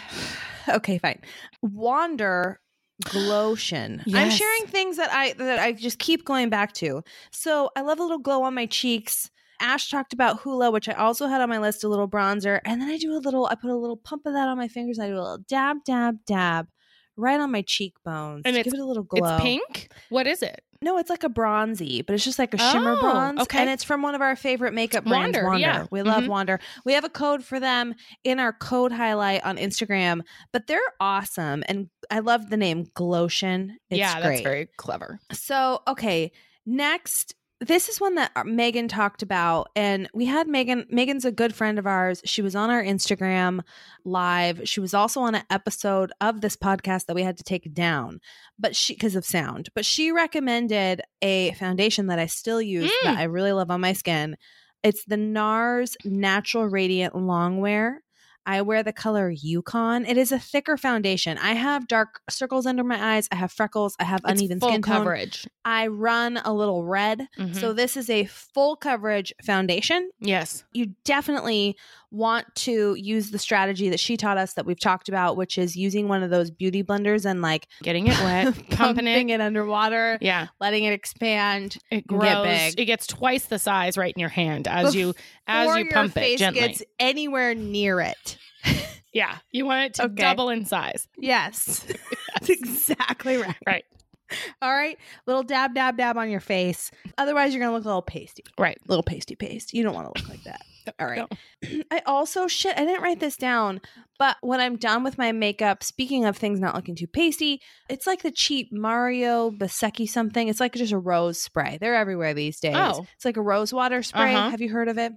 S4: okay, fine. Wander Glowtion. I'm sharing things that I that I just keep going back to. So I love a little glow on my cheeks. Ash talked about Hoola, which I also had on my list, a little bronzer, and then I do a little. I put a little pump of that on my fingers. I do a little dab, dab, dab, right on my cheekbones.
S3: And
S4: give it a little glow.
S3: It's pink? What is it?
S4: No, it's like a bronzy, but it's just like a shimmer
S3: Oh,
S4: bronze.
S3: okay.
S4: And it's from one of our favorite makeup brands,
S3: Wander,
S4: Wander.
S3: yeah.
S4: We love
S3: Mhm.
S4: Wander. We have a code for them in our code highlight on Instagram, but they're awesome. And I love the name Glowtion. It's
S3: yeah,
S4: great.
S3: that's very clever.
S4: So, okay, next. This is one that uh, Megan talked about, and we had Megan. Megan's a good friend of ours. She was on our Instagram live. She was also on an episode of this podcast that we had to take down, but she because of sound. But she recommended a foundation that I still use
S3: Mm.
S4: that I really love on my skin. It's the NARS Natural Radiant Longwear. I wear the color Yukon. It is a thicker foundation. I have dark circles under my eyes. I have freckles. I have
S3: It's
S4: uneven skin tone.
S3: coverage.
S4: I run a little red.
S3: Mhm.
S4: So this is a full coverage foundation.
S3: yes.
S4: You definitely want to use the strategy that she taught us that we've talked about, which is using one of those beauty blenders and like
S3: Getting it wet, pumping it.
S4: it underwater,
S3: Yeah.
S4: letting it expand.
S3: It grows.
S4: get big.
S3: It gets twice the size right in your hand as you as you pump it gently.
S4: gets anywhere near it.
S3: yeah. You want it to
S4: Okay.
S3: double in size.
S4: Yes. That's exactly right.
S3: Right.
S4: All right. Little dab, dab, dab on your face. Otherwise, you're to look a little pasty.
S3: Right.
S4: Little pasty paste. You don't want to look like that. All right.
S3: No.
S4: I also shit. I didn't write this down, but when I'm done with my makeup, speaking of things not looking too pasty, it's like the cheap Mario Badescu something. It's like just a rose spray. They're everywhere these days.
S3: Oh.
S4: It's like a rose water spray.
S3: Uh-huh.
S4: Have you heard of it?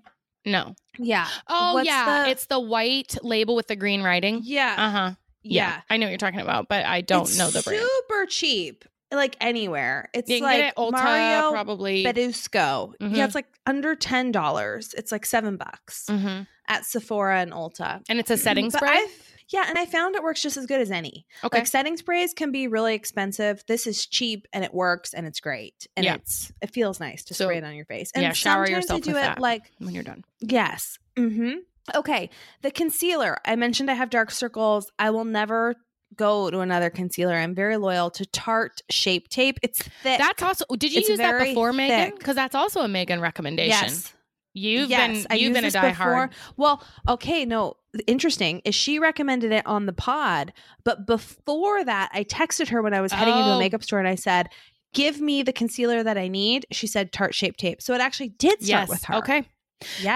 S3: No.
S4: Yeah.
S3: Oh
S4: What's
S3: yeah.
S4: the-
S3: It's the white label with the green writing.
S4: Yeah.
S3: Uh-huh. Yeah. I know what you're talking about, but I don't
S4: It's
S3: know the brand.
S4: Super cheap. Like anywhere. It's like
S3: get it Ulta
S4: Mario
S3: probably.
S4: Badescu.
S3: Mhm.
S4: Yeah, it's like under ten dollars. It's like seven bucks
S3: Mhm.
S4: at Sephora and Ulta.
S3: And it's a setting spray.
S4: I've- yeah, and I found it works just as good as any.
S3: okay.
S4: Like setting sprays can be really expensive. This is cheap and it works and it's great and
S3: Yeah.
S4: it's it feels nice to
S3: So,
S4: spray it on your face. And
S3: yeah, shower yourself
S4: I do
S3: with
S4: it
S3: that.
S4: like
S3: when you're done.
S4: yes. Mm-hmm. Okay, the concealer. I mentioned I have dark circles. I will never go to another concealer. I'm very loyal to Tarte Shape Tape. It's thick.
S3: That's also. Did you
S4: It's
S3: use that before, Megan? Because that's also a Megan recommendation.
S4: yes.
S3: You've
S4: yes,
S3: been you've been a diehard.
S4: before. Well, okay, no, interesting is she recommended it on the pod, but before that, I texted her when I was heading into
S3: Oh.
S4: a makeup store and I said, "Give me the concealer that I need." She said Tarte Shape Tape, so it actually did start
S3: Yes.
S4: with her.
S3: Okay.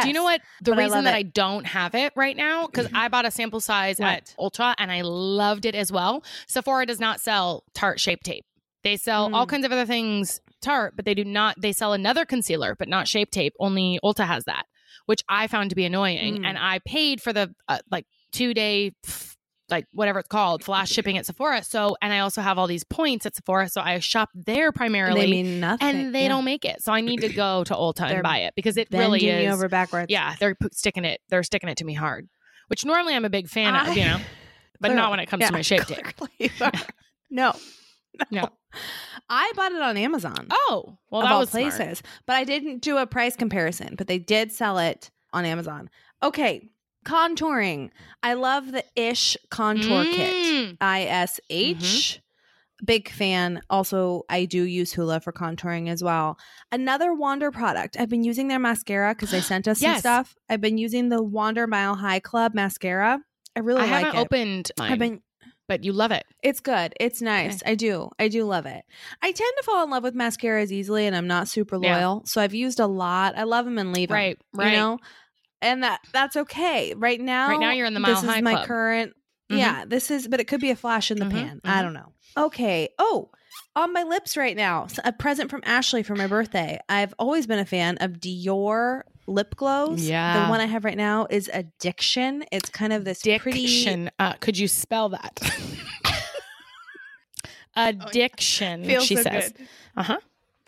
S3: Do you know what the
S4: But
S3: reason
S4: love
S3: that
S4: it.
S3: I don't have it right now? Because I bought a sample size at Ulta and I loved it as well. Sephora does not sell Tarte Shape Tape. They sell all
S4: Mm.
S3: kinds of other things Tarte, but they do not. They sell another concealer, but not Shape Tape. Only Ulta has that, which I found to be annoying.
S4: Mm.
S3: And I paid for the uh, like two day. Like whatever it's called, flash shipping at Sephora. So, and I also have all these points at Sephora. So I shop there primarily.
S4: They mean nothing.
S3: and they
S4: Yeah.
S3: don't make it. So I need to go to Ulta
S4: They're
S3: and buy it because it really is.
S4: over backwards.
S3: yeah, they're sticking it. They're sticking it to me hard, which normally I'm a big fan of, you know, but
S4: Clearly.
S3: not when it comes
S4: Yeah,
S3: to my shape tape.
S4: you. No.
S3: No.
S4: I bought it on Amazon.
S3: Oh, well, that was smart.
S4: places. But I didn't do a price comparison, but they did sell it on Amazon. Okay. Contouring. I love the Ish contour kit.
S3: Mm.
S4: I S H. Big fan. Also, I do use Hoola for contouring as well. Another Wander product. I've been using their mascara because they sent us some stuff. I've been using the Wander Mile High Club mascara. I really
S3: I
S4: like
S3: haven't
S4: it.
S3: opened mine,
S4: I've been
S3: but you love it.
S4: it's good. It's nice. I do. I do love it. I tend to fall in love with mascaras easily, and I'm not super
S3: Yeah.
S4: loyal. So I've used a lot. I love them and leave them.
S3: Right, right.
S4: You know, and that that's okay. Right now,
S3: Right now you're in the Mile
S4: This
S3: High
S4: is my
S3: Club.
S4: current.
S3: Mhm.
S4: Yeah, this is. But it could be a flash in the
S3: Mhm,
S4: pan. I
S3: mhm.
S4: don't know. Okay. Oh. On my lips right now, a present from Ashley for my birthday. I've always been a fan of Dior lip glows.
S3: Yeah.
S4: The one I have right now is Addiction. It's kind of this pretty
S3: Addiction. Uh, could you spell that? Addiction.
S4: Feels
S3: she
S4: so
S3: says. Uh huh.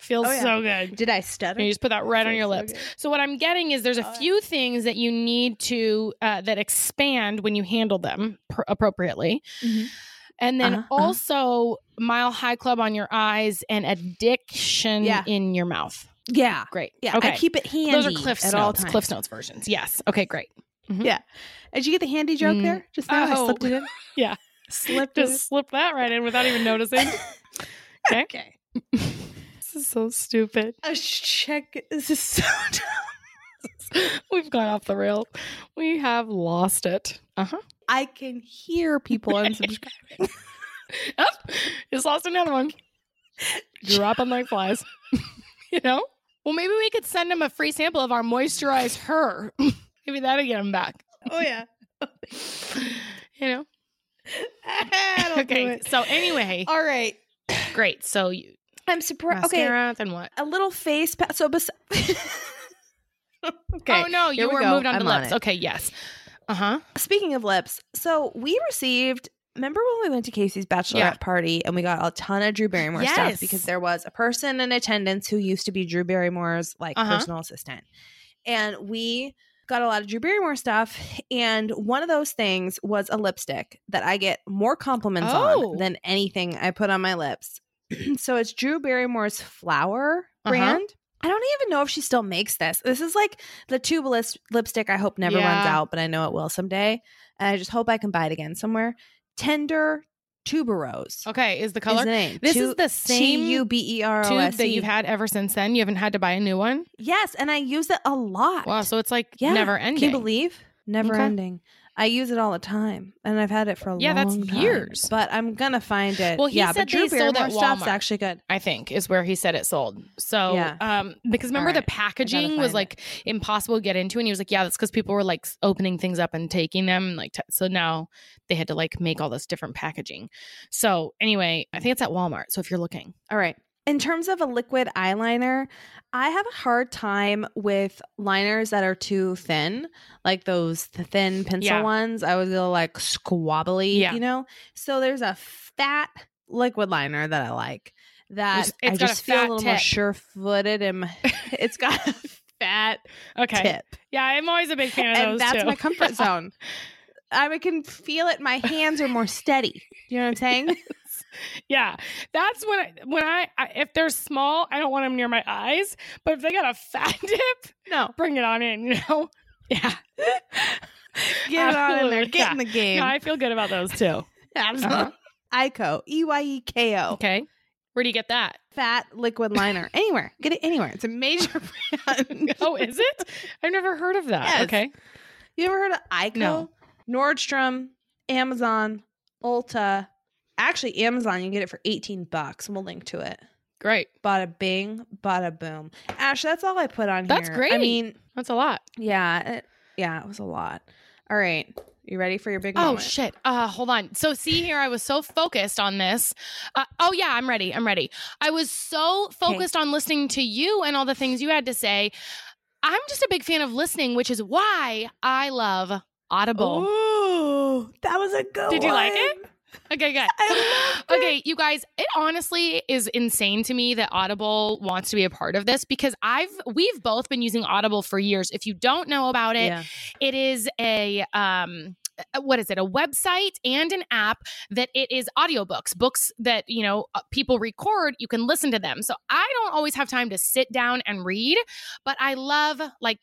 S3: Feels
S4: Oh, yeah.
S3: so good.
S4: Did I stutter?
S3: You just put that right on your
S4: so
S3: lips.
S4: good.
S3: So what I'm getting is there's a
S4: Oh,
S3: few things that you need to uh, that expand when you handle them pr- appropriately,
S4: Mhm.
S3: and then
S4: Uh-huh, uh-huh.
S3: also Mile High Club on your eyes and Addiction
S4: Yeah.
S3: in your mouth.
S4: Yeah.
S3: Great.
S4: Yeah.
S3: Okay.
S4: I keep it handy
S3: Those are Cliff's
S4: at
S3: notes.
S4: all times.
S3: Cliff's notes versions. Yes. Okay. Great.
S4: Yeah. Did you get the handy joke
S3: Mm.
S4: there? Just now I
S3: Oh.
S4: slipped it in.
S3: Yeah.
S4: Slipped it.
S3: Just slip that right in without even noticing. Okay.
S4: Okay.
S3: This is so stupid.
S4: Oh, check. This is so dumb.
S3: We've gone off the rails. We have lost it. Uh huh.
S4: I can hear people unsubscribing.
S3: Oh, just lost another one. Dropping like flies. you know? Well, maybe we could send him a free sample of our moisturized her. maybe that'll get him back.
S4: oh yeah.
S3: You know? Okay. So anyway,
S4: All right.
S3: great. So you
S4: I'm surprised. Okay.
S3: then what?
S4: A little face. Pa- so bes- okay.
S3: oh no, you
S4: we
S3: were
S4: go.
S3: moved on to
S4: I'm on
S3: lips.
S4: it.
S3: okay, yes. Uh huh.
S4: Speaking of lips, so we received. Remember when we went to Casey's bachelorette
S3: Yeah.
S4: party and we got a ton of Drew Barrymore
S3: Yes.
S4: stuff because there was a person in attendance who used to be Drew Barrymore's like
S3: Uh-huh.
S4: personal assistant, and we got a lot of Drew Barrymore stuff. And one of those things was a lipstick that I get more compliments
S3: Oh.
S4: on than anything I put on my lips. so it's Drew Barrymore's Flower
S3: Uh-huh.
S4: brand. I don't even know if she still makes this. This is like the tubeless lipstick I hope never runs out, but I know it will someday. And I just hope I can buy it again somewhere. Tender tuberose.
S3: Okay, is the
S4: Is
S3: color?
S4: the name.
S3: This
S4: Tu-
S3: is the same
S4: T U B E R O
S3: tube that you've had ever since then. You haven't had to buy a new one.
S4: Yes, and I use it a lot.
S3: Wow, so it's like
S4: Yeah.
S3: never ending.
S4: Can you believe? Never
S3: Okay.
S4: ending. I use it all the time, and I've had it for a
S3: Yeah,
S4: long
S3: that's
S4: time.
S3: years.
S4: But I'm gonna find it.
S3: Well, he
S4: yeah,
S3: said
S4: but Drew
S3: they sold
S4: Barrymore
S3: at
S4: stuff's actually good.
S3: I think is where he said it sold. So,
S4: Yeah.
S3: um, because remember the packaging was
S4: it.
S3: like impossible to get into, and he was like, "Yeah, that's because people were like opening things up and taking them, like t- so now they had to like make all this different packaging." So anyway, I think it's at Walmart. So if you're looking,
S4: All right. In terms of a liquid eyeliner, I have a hard time with liners that are too thin, like those thin pencil
S3: Yeah.
S4: ones. I was go like squabbly,
S3: Yeah.
S4: you know? So there's a fat liquid liner that I like that
S3: It's- it's
S4: I
S3: got a
S4: just feel a little more sure footed and it's got a fat
S3: okay,
S4: tip.
S3: yeah, I'm always a big fan of
S4: And
S3: those
S4: that's
S3: too.
S4: my comfort zone. I can feel it. My hands are more steady. You know what I'm saying?
S3: yeah, that's when I, when I, I if they're small, I don't want them near my eyes. But if they got a fat dip,
S4: No.
S3: bring it on in. You know, yeah.
S4: Get it on in there. Get in the game.
S3: No, I feel good about those too.
S4: Absolutely.
S3: Uh-huh.
S4: Eyeko. E Y E K O.
S3: Okay, where do you get that?
S4: Fat liquid liner. Anywhere. Get it anywhere. It's a major brand.
S3: Oh, is it? I've never heard of that.
S4: Yes.
S3: Okay.
S4: You ever heard of Eyeko?
S3: No.
S4: Nordstrom, Amazon, Ulta. Actually, Amazon, you can get it for 18 bucks. We'll link to it.
S3: Great.
S4: Bada bing, bada boom. Ash, that's all I put on
S3: That's
S4: here. That's
S3: great.
S4: I mean,
S3: That's a lot.
S4: yeah, it, yeah, it was a lot. All right. You ready for your big moment?
S3: Oh shit. Uh hold on. So see here I was so focused on this. Uh, oh yeah, I'm ready. I'm ready. I was so focused on listening to you and all the things you had to say. I'm just a big fan of listening, which is why I love Audible.
S4: Ooh. Oh, that was a good
S3: Did you like it? Okay, good.
S4: I loved it.
S3: Okay, you guys, it honestly is insane to me that Audible wants to be a part of this because I've we've both been using Audible for years. If you don't know about it,
S4: Yeah.
S3: it is a um uh, what is it a website and an app that it is audiobooks books that you know uh, people record you can listen to them so i don't always have time to sit down and read but i love like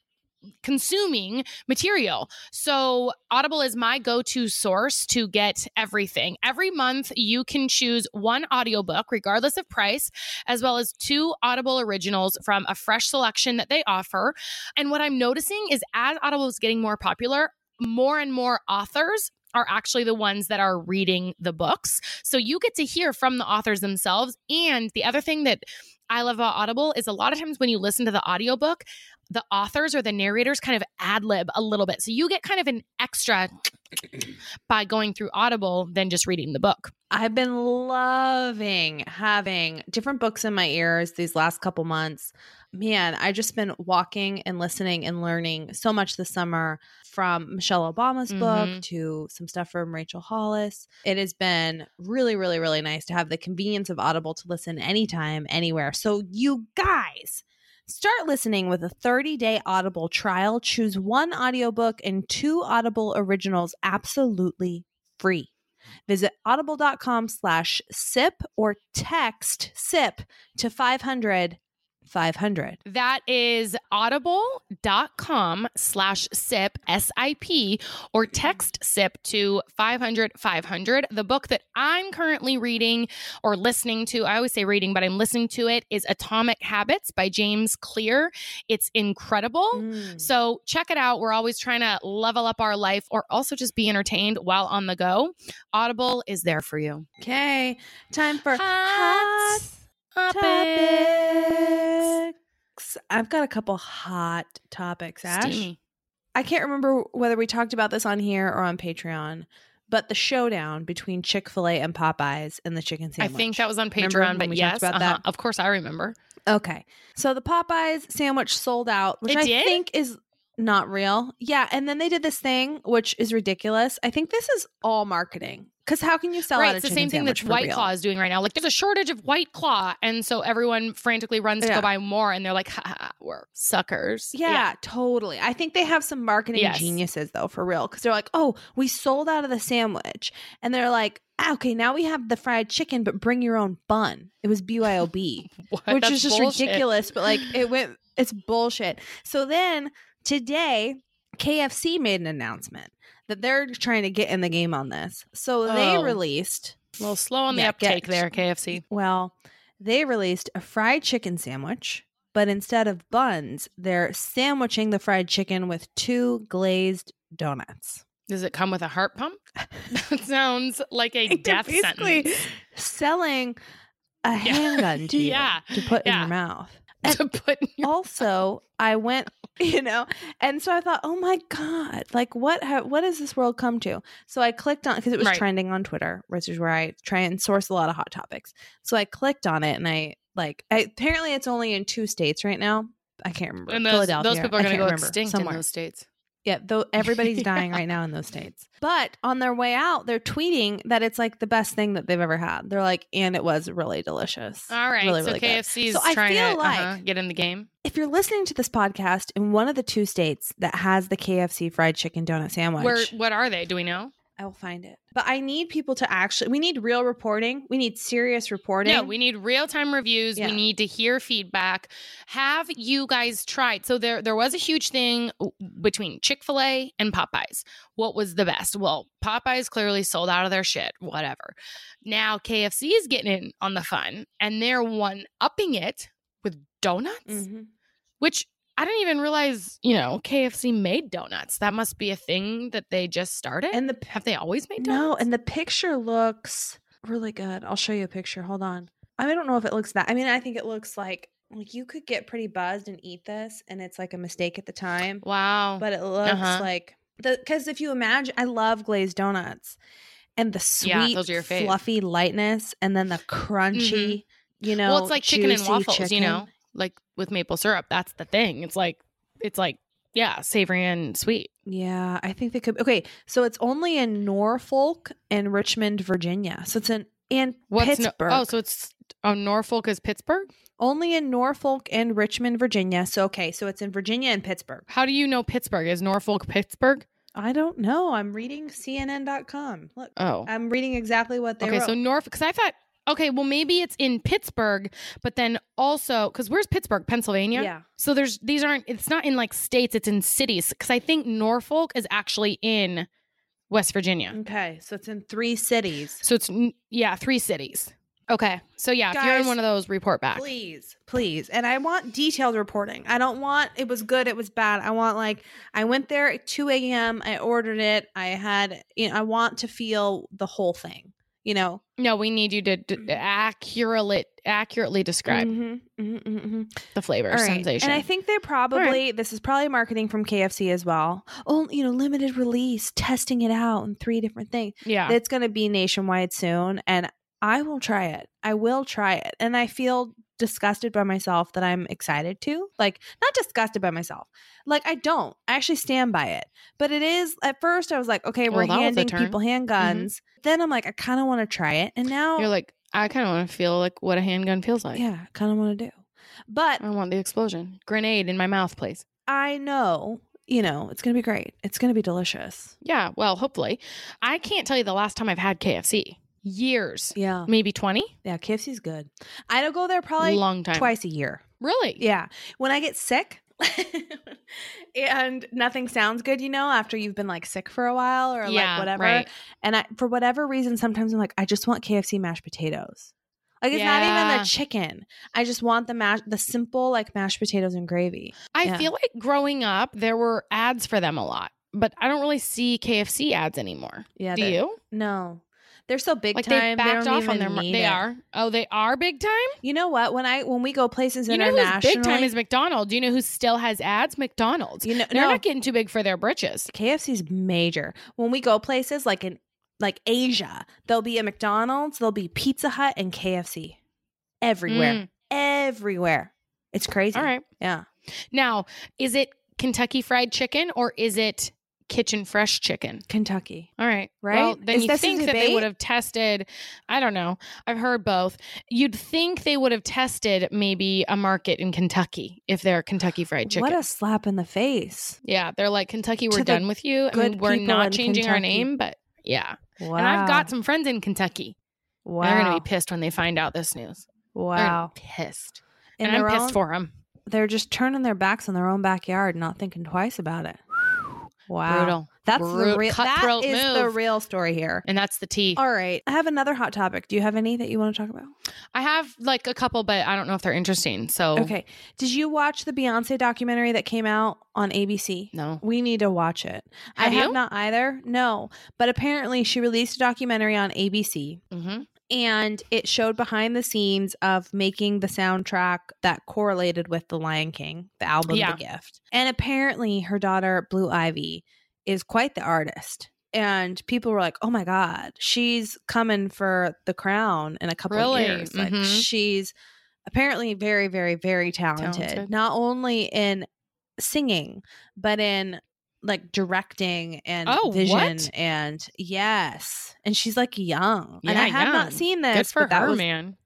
S3: consuming material. So Audible is my go-to source to get everything. Every month you can choose one audiobook regardless of price as well as two Audible originals from a fresh selection that they offer. And what I'm noticing is as Audible is getting more popular, more and more authors are actually the ones that are reading the books. So you get to hear from the authors themselves. And the other thing that I love about Audible is a lot of times when you listen to the audiobook, the authors or the narrators kind of ad lib a little bit. So you get kind of an extra by going through Audible than just reading the book.
S4: I've been loving having different books in my ears these last couple months. Man, I just been walking and listening and learning so much this summer from Michelle Obama's
S3: Mhm.
S4: book to some stuff from Rachel Hollis. It has been really, really, really nice to have the convenience of Audible to listen anytime, anywhere. So, you guys, start listening with a 30-day Audible trial. Choose one audiobook and two Audible originals absolutely free. Visit audible.com slash sip or text sip to 500 500.
S3: That is audible.com slash sip, S I P, or text sip to 500 500. The book that I'm currently reading or listening to, I always say reading, but I'm listening to it, is Atomic Habits by James Clear. It's incredible.
S4: Mm.
S3: So check it out. We're always trying to level up our life or also just be entertained while on the go. Audible is there for you.
S4: Okay, time for
S3: Hot
S4: hot topics. I've got a couple hot topics, Ash.
S3: Steamy.
S4: I can't remember whether we talked about this on here or on Patreon, but the showdown between Chick fil A and Popeyes and the chicken sandwich.
S3: I think that was on Patreon, but
S4: we
S3: yes,
S4: about
S3: uh-huh.
S4: that?
S3: of course I remember.
S4: Okay. So the Popeyes sandwich sold out, which
S3: It
S4: I
S3: did?
S4: think is not real. Yeah. And then they did this thing, which is ridiculous. I think this is all marketing. Because how can you sell out
S3: right,
S4: a
S3: it's the same thing that White
S4: real?
S3: Claw is doing right now. Like there's a shortage of White Claw, and so everyone frantically runs to go buy more, and they're like, ha, ha, "We're suckers."
S4: Yeah, totally. I think they have some marketing
S3: Yes.
S4: geniuses though, for real. Because they're like, oh, we sold out of the sandwich. And they're like, ah, okay, now we have the fried chicken, but bring your own bun. It was BYOB. Which
S3: That's
S4: is just
S3: bullshit.
S4: ridiculous. But like it went, it's bullshit. So then today, KFC made an announcement that they're trying to get in the game on this. So they
S3: Oh.
S4: released,
S3: A little slow on the
S4: Yeah,
S3: uptake
S4: get-
S3: there, KFC.
S4: well, they released a fried chicken sandwich. But instead of buns, they're sandwiching the fried chicken with two glazed donuts.
S3: Does it come with a heart pump? that sounds like a death
S4: basically
S3: sentence.
S4: selling a handgun to you
S3: Yeah.
S4: to put in your mouth.
S3: to put in your-
S4: also i went you know? And so i thought oh my god like what ha- what has this world come to? So i clicked on because it was
S3: Right.
S4: trending on twitter which is where i try and source a lot of hot topics. So i clicked on it and i like I, apparently it's only in two states right now. I can't remember.
S3: And those,
S4: philadelphia.
S3: those people are going to go
S4: remember.
S3: extinct
S4: somewhere.
S3: in those states.
S4: Yeah, though everybody's dying right now in those states. But on their way out, they're tweeting that it's like the best thing that they've ever had. They're like, and it was really delicious.
S3: All right,
S4: really,
S3: so
S4: really.
S3: KFC is
S4: So
S3: trying to
S4: like-
S3: uh-huh, get in the game.
S4: If you're listening to this podcast in one of the two states that has the KFC fried chicken donut sandwich,
S3: Where what are they? Do we know?
S4: I will find it. But I need people to actually. We need real reporting. We need serious reporting.
S3: No, we need real time reviews.
S4: Yeah.
S3: We need to hear feedback. Have you guys tried? So there, there was a huge thing between Chick Fil A and Popeyes. What was the best? Well, Popeyes clearly sold out of their shit. Whatever. Now KFC is getting in on the fun, and they're one upping it with donuts,
S4: Mhm.
S3: which I didn't even realize. You know, KFC made donuts. That must be a thing that they just started.
S4: and the
S3: have they always made donuts?
S4: no, and the picture looks really good. I'll show you a picture. Hold on. I don't know if it looks that. I mean, I think it looks like like you could get pretty buzzed and eat this, and it's like a mistake at the time.
S3: wow.
S4: but it looks
S3: Uh-huh.
S4: like the because if you imagine, I love glazed donuts, and the sweet,
S3: Yeah, those are your
S4: fluffy lightness, and then the crunchy, you know,
S3: well, it's like chicken and waffles, you know, like with maple syrup. That's the thing. It's like it's like yeah, savory and sweet.
S4: Yeah, I think they could. Okay, so it's only in Norfolk and Richmond, Virginia. So it's in and
S3: What's no- oh,
S4: Pittsburgh.
S3: oh, so it's oh Norfolk is Pittsburgh.
S4: only in Norfolk and Richmond, Virginia. So okay, so it's in Virginia and Pittsburgh.
S3: How do you know Pittsburgh? Is Norfolk Pittsburgh?
S4: I don't know. I'm reading CNN.com. Look,
S3: Oh,
S4: I'm reading exactly what they
S3: okay.
S4: wrote.
S3: So Norfolk, because I thought, okay, well maybe it's in Pittsburgh, but then also because where's Pittsburgh, Pennsylvania?
S4: yeah.
S3: So there's these aren't. It's not in like states. It's in cities. Because I think Norfolk is actually in West Virginia.
S4: Okay, so it's in three cities.
S3: So it's yeah, three cities. Okay. So yeah, if you're in one of those, report back.
S4: Please, please. And I want detailed reporting. I don't want it was good, it was bad. I want like I went there at 2 a.m. I ordered it. I had you know, I want to feel the whole thing. You know?
S3: No, we need you to d- accurately accurately describe
S4: Mhm, mhm, mhm, mhm.
S3: the flavor
S4: right.
S3: sensation.
S4: And I think they probably this is probably marketing from KFC as well. Oh, you know, limited release, testing it out in three different things.
S3: yeah.
S4: It's going to be nationwide soon, and I will try it. I will try it, and I feel disgusted by myself that I'm excited to. Like, not disgusted by myself. Like, I don't. I actually stand by it. But it is. At first, I was like, okay, we're
S3: a
S4: handing.
S3: Mm-hmm.
S4: people handguns. Then I'm like, I kind of want to try it, and now,
S3: You're like, I kind of want to feel like what a handgun feels like.
S4: yeah, I kind of want to do. But
S3: I want the explosion. Grenade in my mouth, please.
S4: I know. You know, it's going to be great. It's going to be delicious.
S3: Yeah, well, hopefully. I can't tell you the last time I've had KFC. Years.
S4: Yeah.
S3: Maybe 20?
S4: Yeah. KFC's good. I don't go there probably
S3: Long time.
S4: twice a year.
S3: Really?
S4: Yeah. When I get sick and nothing sounds good, you know, after you've been like sick for a while or
S3: Yeah,
S4: like whatever.
S3: right.
S4: And I, for whatever reason, sometimes I'm like, I just want KFC mashed potatoes. Like it's not even the chicken. I just want the mash, the simple like mashed potatoes and gravy.
S3: I
S4: Yeah.
S3: feel like growing up, there were ads for them a lot, but I don't really see KFC ads anymore.
S4: Yeah.
S3: Do you?
S4: No, they're so big
S3: Like
S4: time.
S3: they backed
S4: don't
S3: off on their. mar- They
S4: it.
S3: are. Oh, they are big time.
S4: You know what? When I when we go places
S3: You know
S4: internationally,
S3: big time is McDonald's. Do you know who still has ads? McDonald's.
S4: you know,
S3: They're
S4: no,
S3: not getting too big for their britches.
S4: KFC's major. When we go places like in like Asia, there'll be a McDonald's, there'll be Pizza Hut and KFC everywhere.
S3: Mm.
S4: Everywhere. It's crazy.
S3: All right.
S4: Yeah.
S3: Now, is it Kentucky Fried Chicken or is it Kitchen Fresh Chicken?
S4: Kentucky.
S3: All right.
S4: Right?
S3: Well, then
S4: Is
S3: you think that they would have tested, I don't know. I've heard both. You'd think they would have tested maybe a market in Kentucky if they're Kentucky Fried Chicken.
S4: What a slap in the face.
S3: yeah. They're like, Kentucky, we're done with you. I mean, we're not
S4: in
S3: changing our name, but yeah.
S4: Wow.
S3: And I've got some friends in Kentucky.
S4: wow.
S3: They're going to be pissed when they find out this news. They're
S4: wow.
S3: pissed.
S4: In
S3: and I'm
S4: their
S3: pissed for them.
S4: They're just turning their backs on their own backyard, not thinking twice about it. Wow.
S3: Brutal.
S4: That's the real that is the real story here.
S3: And that's the tea.
S4: All right. I have another hot topic. Do you have any that you want to talk about?
S3: I have like a couple, but I don't know if they're interesting. So,
S4: Okay. Did you watch the Beyonce documentary that came out on ABC?
S3: no.
S4: We need to watch it. I
S3: Have
S4: have
S3: you?
S4: not either. No. But apparently she released a documentary on ABC
S3: Mm-hmm.
S4: And it showed behind the scenes of making the soundtrack that correlated with The Lion King, the album
S3: Yeah.
S4: The Gift. And apparently her daughter Blue Ivy is quite the artist. And people were like, "Oh my god, she's coming for the crown in a couple
S3: Really?
S4: of years." Like
S3: Mhm.
S4: she's apparently very very very talented,
S3: Talented.
S4: not only in singing, but in like directing and
S3: Oh,
S4: vision
S3: what?
S4: and yes. And she's like young. and I have
S3: young.
S4: not seen this,
S3: Good for
S4: but that
S3: her,
S4: was
S3: man.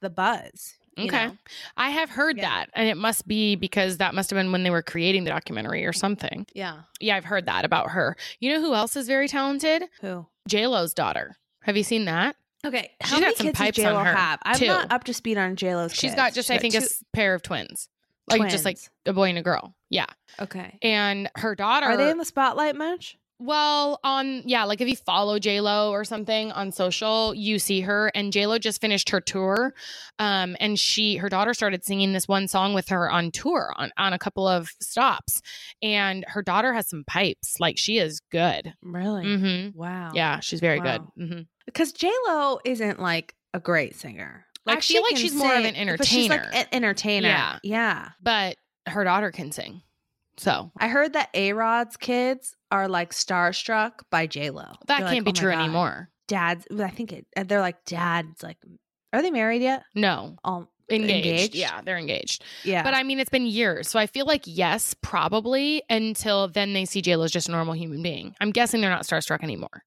S4: the buzz.
S3: Okay.
S4: know?
S3: I have heard
S4: Yeah.
S3: that. And it must be because that must have been when they were creating the documentary or something.
S4: Yeah.
S3: Yeah, I've heard that about her. You know who else is very talented?
S4: Who?
S3: j-lo's daughter. Have you seen that?
S4: Okay.
S3: She's
S4: How
S3: got
S4: many
S3: some
S4: kids
S3: pipes
S4: does
S3: on
S4: J-Lo
S3: her,
S4: have? I'm
S3: too.
S4: not up to speed on JLo's
S3: She's
S4: kids.
S3: got just, I
S4: She's
S3: think,
S4: got
S3: a
S4: two-
S3: s- pair of twins. Like just like a boy and a girl. Yeah.
S4: Okay.
S3: And her daughter
S4: Are they in the spotlight much?
S3: Well, on yeah, like if you follow J Lo or something on social, you see her. And J Lo just finished her tour, um, and she her daughter started singing this one song with her on tour on on a couple of stops, and her daughter has some pipes. Like she is good.
S4: Really?
S3: Mm-hmm.
S4: Wow.
S3: Yeah, she's very
S4: Wow.
S3: good. hmm
S4: Because J Lo isn't like a great singer.
S3: I
S4: she
S3: feel like she's more of
S4: sing,
S3: an
S4: but she's like
S3: entertainer.
S4: an entertainer.
S3: Yeah.
S4: Yeah.
S3: But her daughter can sing, so
S4: I heard that A Rod's kids are like starstruck by J Lo.
S3: that can't be oh true anymore.
S4: Dad's. I think it. Uh, they're like dads. Like, are they married yet?
S3: No,
S4: Oh,
S3: engaged.
S4: Engaged?
S3: Yeah, they're engaged.
S4: Yeah.
S3: But I mean, it's been years. So I feel like, yes, probably until then they see JLo as just a normal human being. I'm guessing they're not starstruck anymore.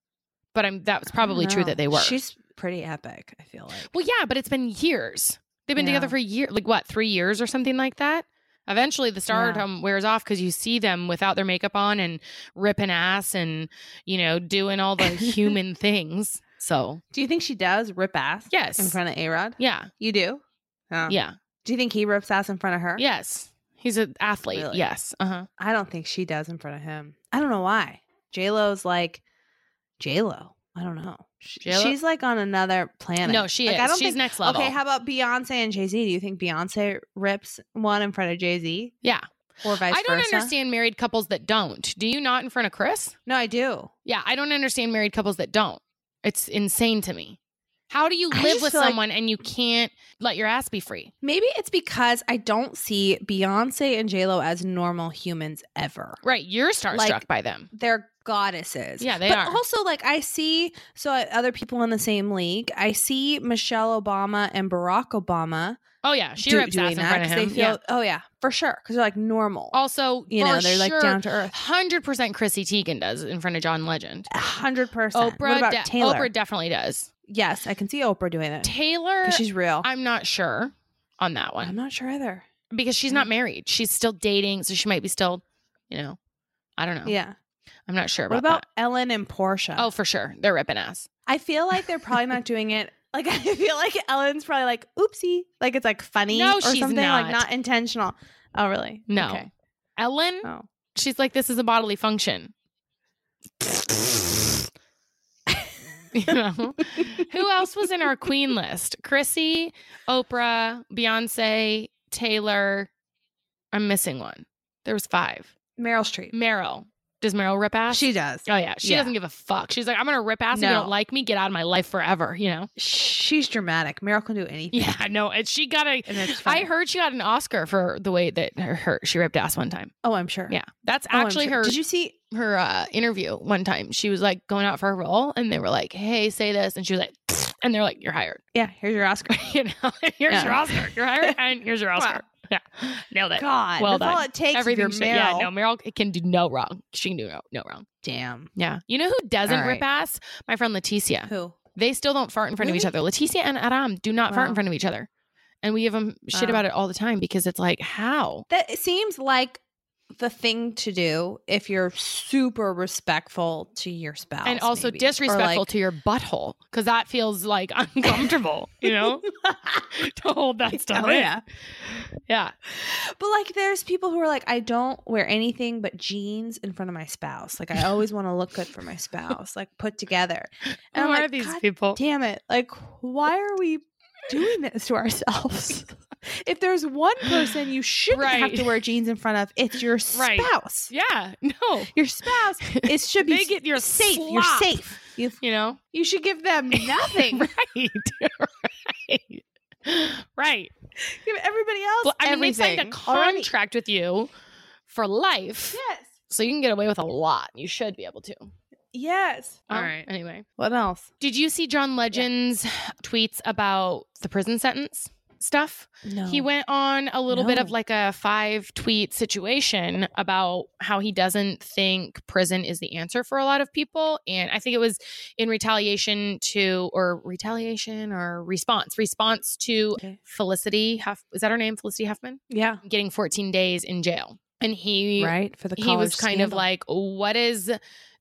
S3: But I'm that's probably true that they were.
S4: She's pretty epic, I feel like.
S3: well, yeah, but it's been years. They've been
S4: Yeah.
S3: together for years, like what, three years or something like that? Eventually, the stardom wears off because you see them without their makeup on and ripping ass and, you know, doing all the human things. So,
S4: Do you think she does rip ass
S3: yes.
S4: in front of A Rod?
S3: yeah.
S4: You do? Oh.
S3: Yeah.
S4: Do you think he rips ass in front of her?
S3: Yes. He's an athlete.
S4: Really?
S3: Yes. Uh huh.
S4: I don't think she does in front of him. I don't know why. J Lo's like J Lo. I don't know. Sh-
S3: J.Lo?
S4: She's like on another planet.
S3: No, she
S4: Like,
S3: is.
S4: I don't
S3: She's
S4: think,
S3: next level.
S4: Okay, how about Beyonce and Jay Z? Do you think Beyonce rips one in front of Jay Z
S3: yeah.
S4: or vice versa?
S3: I don't
S4: versa?
S3: understand married couples that don't. Do you not in front of Chris?
S4: No, I do.
S3: Yeah, I don't understand married couples that don't. It's insane to me. How do you live with
S4: feel like-
S3: someone and you can't let your ass be free?
S4: Maybe it's because I don't see Beyonce and J Lo as normal humans ever.
S3: Right, you're starstruck
S4: Like-
S3: by them.
S4: They're goddesses.
S3: Yeah, they
S4: but
S3: are.
S4: also, like I see, so uh, other people in the same league. I see Michelle Obama and Barack Obama
S3: Oh yeah, she
S4: do-
S3: rips
S4: doing
S3: ass in front of him.
S4: They feel,
S3: yeah.
S4: oh yeah, for sure, because they're like normal.
S3: Also,
S4: you know, they're like down to earth.
S3: Hundred percent, Chrissy Teigen does in front of John Legend.
S4: Hundred percent.
S3: Oprah, de-
S4: Taylor?
S3: Oprah definitely does.
S4: Yes, I can see Oprah doing it
S3: Taylor,
S4: she's real.
S3: I'm not sure on that one.
S4: I'm not sure either.
S3: because she's not married. She's still dating, so she might be still, you know, I don't know.
S4: Yeah.
S3: I'm not sure
S4: What
S3: about,
S4: about
S3: that.
S4: Ellen and Portia?
S3: Oh, for sure, they're ripping ass.
S4: I feel like they're probably not doing it. Like I feel like Ellen's probably like, oopsie, like it's like funny
S3: No,
S4: or
S3: she's
S4: something,
S3: not.
S4: like not intentional. Oh, really?
S3: No.
S4: Okay.
S3: Ellen,
S4: Oh.
S3: she's like, this is a bodily function. you know, who else was in our queen list? Chrissy, Oprah, Beyonce, Taylor. I'm missing one. There was five.
S4: Meryl Streep.
S3: Meryl. Does Meryl rip ass?
S4: She does.
S3: Oh yeah, she
S4: Yeah.
S3: doesn't give a fuck. She's like, I'm gonna rip ass. If you don't like me, get out of my life forever. You know?
S4: She's dramatic. Meryl can do anything.
S3: Yeah, I know. And she got a.
S4: And it's
S3: I heard she got an Oscar for the way that her, her she ripped ass one time.
S4: Oh, I'm sure.
S3: Yeah, that's
S4: Oh,
S3: actually
S4: sure.
S3: her.
S4: Did you see?
S3: Her uh, interview one time. She was like going out for a role, and they were like, "Hey, say this," and she was like, and they're like, "You're hired."
S4: Yeah. Here's your Oscar.
S3: you know, here's
S4: Yeah.
S3: your Oscar. You're hired, and here's your Oscar. Yeah, nailed it.
S4: God.
S3: Well
S4: that's all it takes.
S3: Everything. She,
S4: Meryl.
S3: yeah, no, Meryl can do no wrong. She can do no, no wrong.
S4: Damn.
S3: Yeah. You know who doesn't
S4: All
S3: rip ass? My friend Leticia.
S4: Who?
S3: They still don't fart in front of each other. Leticia and Aram do not fart in front of each other. And we give them shit
S4: Wow.
S3: about it all the time because it's like, how?
S4: That seems like the thing to do if you're super respectful to your spouse,
S3: and also
S4: maybe.
S3: Disrespectful
S4: like-
S3: to your butthole because that feels like uncomfortable, you know, to hold that stuff
S4: Oh,
S3: in.
S4: yeah.
S3: Yeah.
S4: But like, there's people who are like, I don't wear anything but jeans in front of my spouse. Like, I always want to look good for my spouse, like put together. And
S3: Who
S4: I'm
S3: are
S4: like,
S3: these people?
S4: damn it! Like, why are we doing this to ourselves? if there's one person you shouldn't have to wear jeans in front of, it's your
S3: Right.
S4: spouse.
S3: Yeah. No.
S4: Your spouse. It should be
S3: They get your
S4: safe. You're safe. You
S3: You know?
S4: you should give them nothing.
S3: right. right. Right.
S4: give everybody else
S3: Well, I mean, they signed a
S4: everything already.
S3: contract with you for life.
S4: Yes.
S3: So you can get away with a lot. You should be able to.
S4: Yes. All right.
S3: Anyway.
S4: What else?
S3: Did you see John Legend's tweets about the prison sentence stuff?
S4: No.
S3: He went on a little bit of like a five tweet situation about how he doesn't think prison is the answer for a lot of people. And I think it was in retaliation to, or retaliation or response, response to
S4: Okay.
S3: Felicity Huff. Is that her name? Felicity Huffman?
S4: Yeah.
S3: Getting 14 days in jail. And he,
S4: Right for the
S3: he was kind of like, what is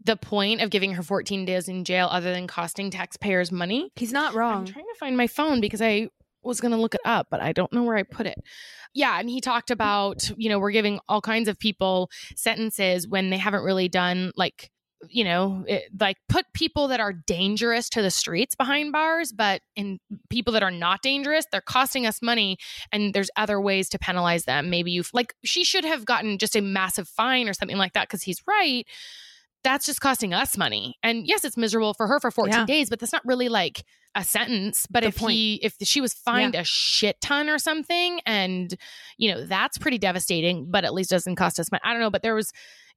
S3: the point of giving her 14 days in jail other than costing taxpayers money?
S4: he's not wrong.
S3: I'm trying to find my phone because I was going to look it up, but I don't know where I put it. Yeah. And he talked about, you know, we're giving all kinds of people sentences when they haven't really done like, you know, it, like put people that are dangerous to the streets behind bars, but in people that are not dangerous, they're costing us money and there's other ways to penalize them. Maybe you've like, she should have gotten just a massive fine or something like that because he's right. That's just costing us money. And yes, it's miserable for her for 14
S4: Yeah.
S3: days, but that's not really like a sentence. But
S4: Good
S3: if
S4: point.
S3: he if she was fined a shit ton or something, and you know, that's pretty devastating, but at least doesn't cost us money. I don't know, but there was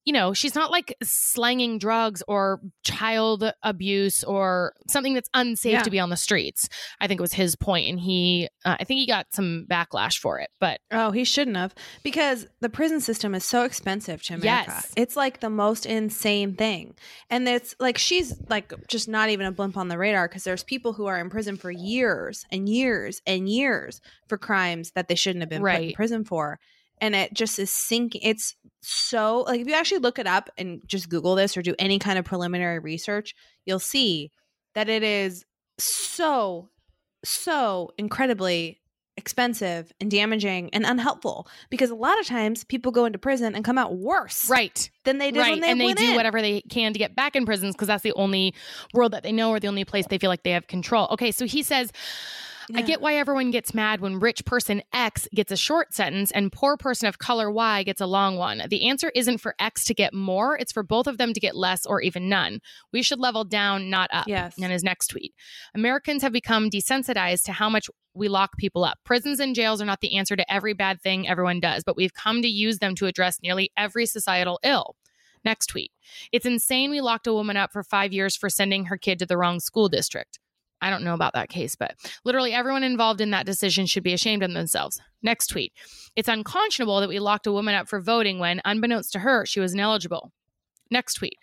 S3: you know, she's not like slanging drugs or child abuse or something that's unsafe
S4: Yeah.
S3: to be on the streets. I think it was his point, and he, uh, I think he got some backlash for it. But
S4: Oh, he shouldn't have because the prison system is so expensive to America.
S3: Yes.
S4: It's like the most insane thing. And it's like she's like just not even a blimp on the radar because there's people who are in prison for years and years and years for crimes that they shouldn't have been put in prison for. And it just is sinking. It's so like if you actually look it up and just Google this or do any kind of preliminary research, you'll see that it is so, so incredibly expensive and damaging and unhelpful because a lot of times people go into prison and come out worse
S3: right,
S4: than they did
S3: right,
S4: when they
S3: and they do
S4: in.
S3: whatever they can to get back in prisons because that's the only world that they know or the only place they feel like they have control. Okay, so he says. I
S4: Yeah.
S3: get why everyone gets mad when rich person X gets a short sentence and poor person of color Y gets a long one. The answer isn't for X to get more, it's for both of them to get less or even none. We should level down, not up.
S4: Yes.
S3: And his next tweet Americans have become desensitized to how much we lock people up. Prisons and jails are not the answer to every bad thing everyone does, but we've come to use them to address nearly every societal ill. Next tweet. It's insane we locked a woman up for five years for sending her kid to the wrong school district. I don't know about that case, but literally everyone involved in that decision should be ashamed of themselves. Next tweet. It's unconscionable that we locked a woman up for voting when, unbeknownst to her, she was ineligible. Next tweet.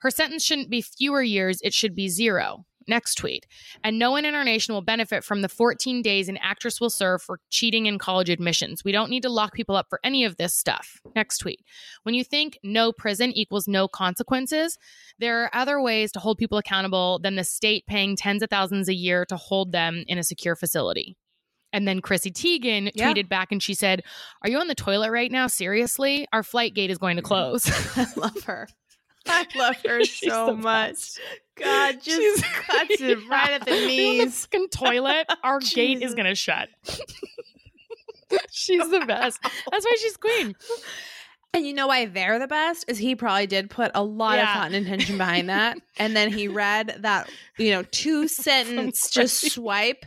S3: Her sentence shouldn't be fewer years, it should be zero. Next tweet. And no one in our nation will benefit from the 14 days an actress will serve for cheating in college admissions. We don't need to lock people up for any of this stuff. Next tweet. When you think no prison equals no consequences, there are other ways to hold people accountable than the state paying tens of thousands a year to hold them in a secure facility. And then Chrissy Teigen
S4: Yeah.
S3: tweeted back and she said, Are you on the toilet right now? Seriously? Our flight gate is going to mm-hmm. close.
S4: I love her. I love her
S3: She's
S4: so much.
S3: best.
S4: God, just
S3: She's-
S4: cuts it right at the
S3: on the
S4: knees.
S3: toilet. Our gate is going to shut. she's the best. That's why she's queen.
S4: And you know why they're the best is he probably did put a lot
S3: Yeah.
S4: of thought and intention behind that, and then he read that you know two sentence just swipe,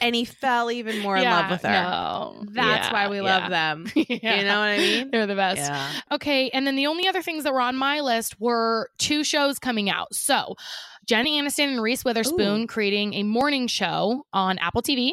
S4: and he fell even more in love with her.
S3: No.
S4: That's
S3: Yeah,
S4: why we
S3: yeah.
S4: love them.
S3: Yeah.
S4: You know what I mean?
S3: They're the best.
S4: Yeah.
S3: Okay, and then the only other things that were on my list were two shows coming out. So, Jenny Aniston and Reese Witherspoon
S4: Ooh.
S3: creating a morning show on Apple TV,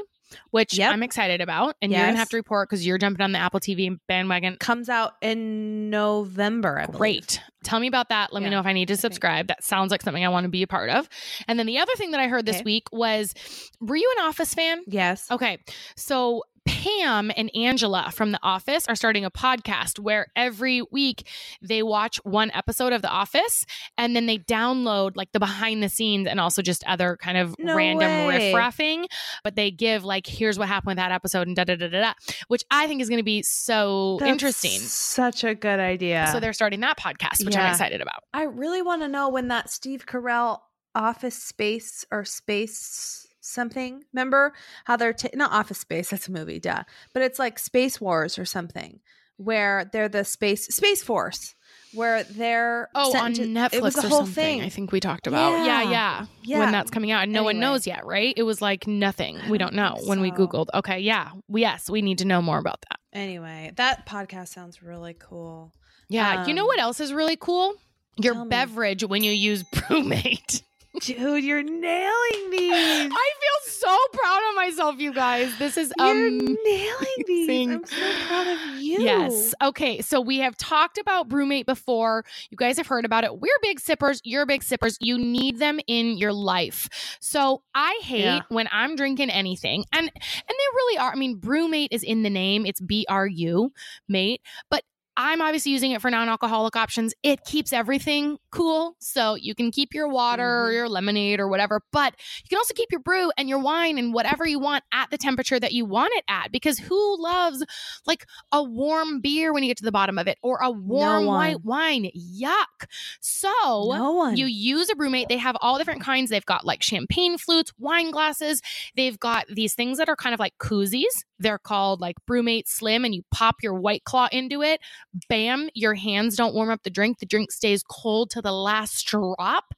S3: which
S4: Yep.
S3: I'm excited about. And you're gonna have to report because you're jumping on the Apple TV bandwagon.
S4: Comes out in November. I believe.
S3: Great. Tell me about that. Let me know if I need to subscribe. That sounds like something I want to be a part of. And then the other thing that I heard this
S4: Okay.
S3: week was were you an Office fan?
S4: Yes.
S3: Okay. So Pam and Angela from The Office are starting a podcast where every week they watch one episode of The Office and then they download like the behind the scenes and also just other kind of
S4: No
S3: random
S4: way.
S3: riffraffing. But they give like, here's what happened with that episode and da da da da da, which I think is going to be so
S4: That's
S3: interesting.
S4: Such a good idea.
S3: So they're starting that podcast, which I'm excited about.
S4: I really want to know when that Steve Carell Office Space or Space something. Remember how they're ta- not Office Space? That's a movie, duh. But it's like Space Wars or something, where they're the space Space Force, where they're
S3: Oh, on
S4: to-
S3: Netflix
S4: It was the
S3: or
S4: whole
S3: something.
S4: thing.
S3: I think we talked about. Yeah,
S4: Yeah.
S3: yeah.
S4: Yeah.
S3: When that's coming out, and no one knows yet, right? It was like nothing. We
S4: don't
S3: know
S4: think
S3: when we googled. Okay, yeah, yes, we need to know more about that.
S4: Anyway, that podcast sounds really cool.
S3: Yeah, you know
S4: Um,
S3: what else is really cool? Your
S4: tell me.
S3: beverage when you use BruMate.
S4: Dude, you're nailing these.
S3: I feel so proud of myself, you guys. This is
S4: You're nailing these. I'm so proud of you.
S3: Yes. Okay. So we have talked about BruMate before. You guys have heard about it. We're big sippers. You're big sippers. You need them in your life. So I hate
S4: Yeah.
S3: when I'm drinking anything, and and they really are. I mean, BruMate is in the name. It's B R U mate, but. I'm obviously using it for non-alcoholic options. It keeps everything cool, so you can keep your water or
S4: Mhm.
S3: your lemonade or whatever, but you can also keep your brew and your wine and whatever you want at the temperature that you want it at. Because who loves like a warm beer when you get to the bottom of it or a warm
S4: one.
S3: white wine. Yuck. So
S4: No
S3: you use a BruMate. They have all different kinds. They've got like champagne flutes, wine glasses. They've got these things that are kind of like koozies. They're called like BruMate slim, and you pop your white claw into it. Bam, your hands don't warm up the drink. The drink stays cold to the last drop.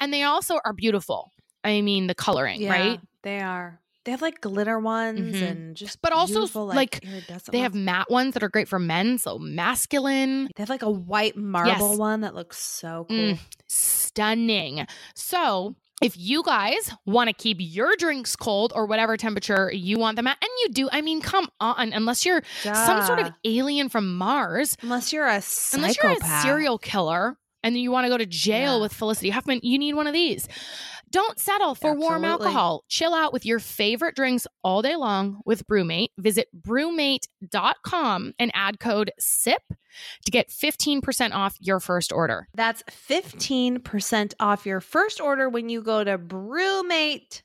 S3: And they also are beautiful. I mean, the coloring,
S4: yeah,
S3: right?
S4: They are. They have like glitter ones
S3: Mhm.
S4: and just
S3: But also,
S4: beautiful,
S3: like,
S4: iridescent
S3: They have matte ones that are great for men, so masculine,
S4: they have like a white marble
S3: Yes.
S4: one that looks so cool.
S3: Mm. stunning. So, if you guys want to keep your drinks cold or whatever temperature you want them at, and you do, I mean, come on, unless you're some sort of alien from Mars,
S4: unless you're a
S3: unless you're a serial killer and you want to go to jail
S4: Yeah.
S3: with Felicity Huffman, you need one of these. Don't settle for warm alcohol. Chill out with your favorite drinks all day long with BruMate. Visit brumate.com and add code SIP to get 15% off your first order.
S4: That's 15% off your first order when you go to brumate.com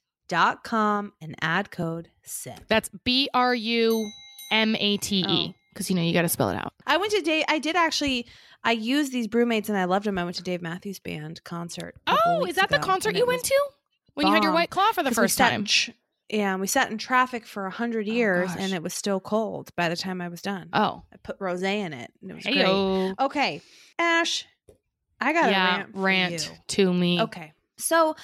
S4: and add code SIP.
S3: That's B R U M A T E.
S4: Oh.
S3: E because you know you got to spell it out.
S4: I went to Dave. I did actually. I used these BruMates and I loved them. I went to Dave Matthews Band concert.
S3: Oh, is that the concert you went to when you had your white claw for the first time?
S4: tr- yeah, we sat in traffic for a hundred
S3: oh,
S4: years,
S3: gosh.
S4: and it was still cold by the time I was done.
S3: Oh,
S4: I put rosé in it, and it was great. Okay, Ash, I got
S3: yeah,
S4: a rant.
S3: rant to me.
S4: Okay. So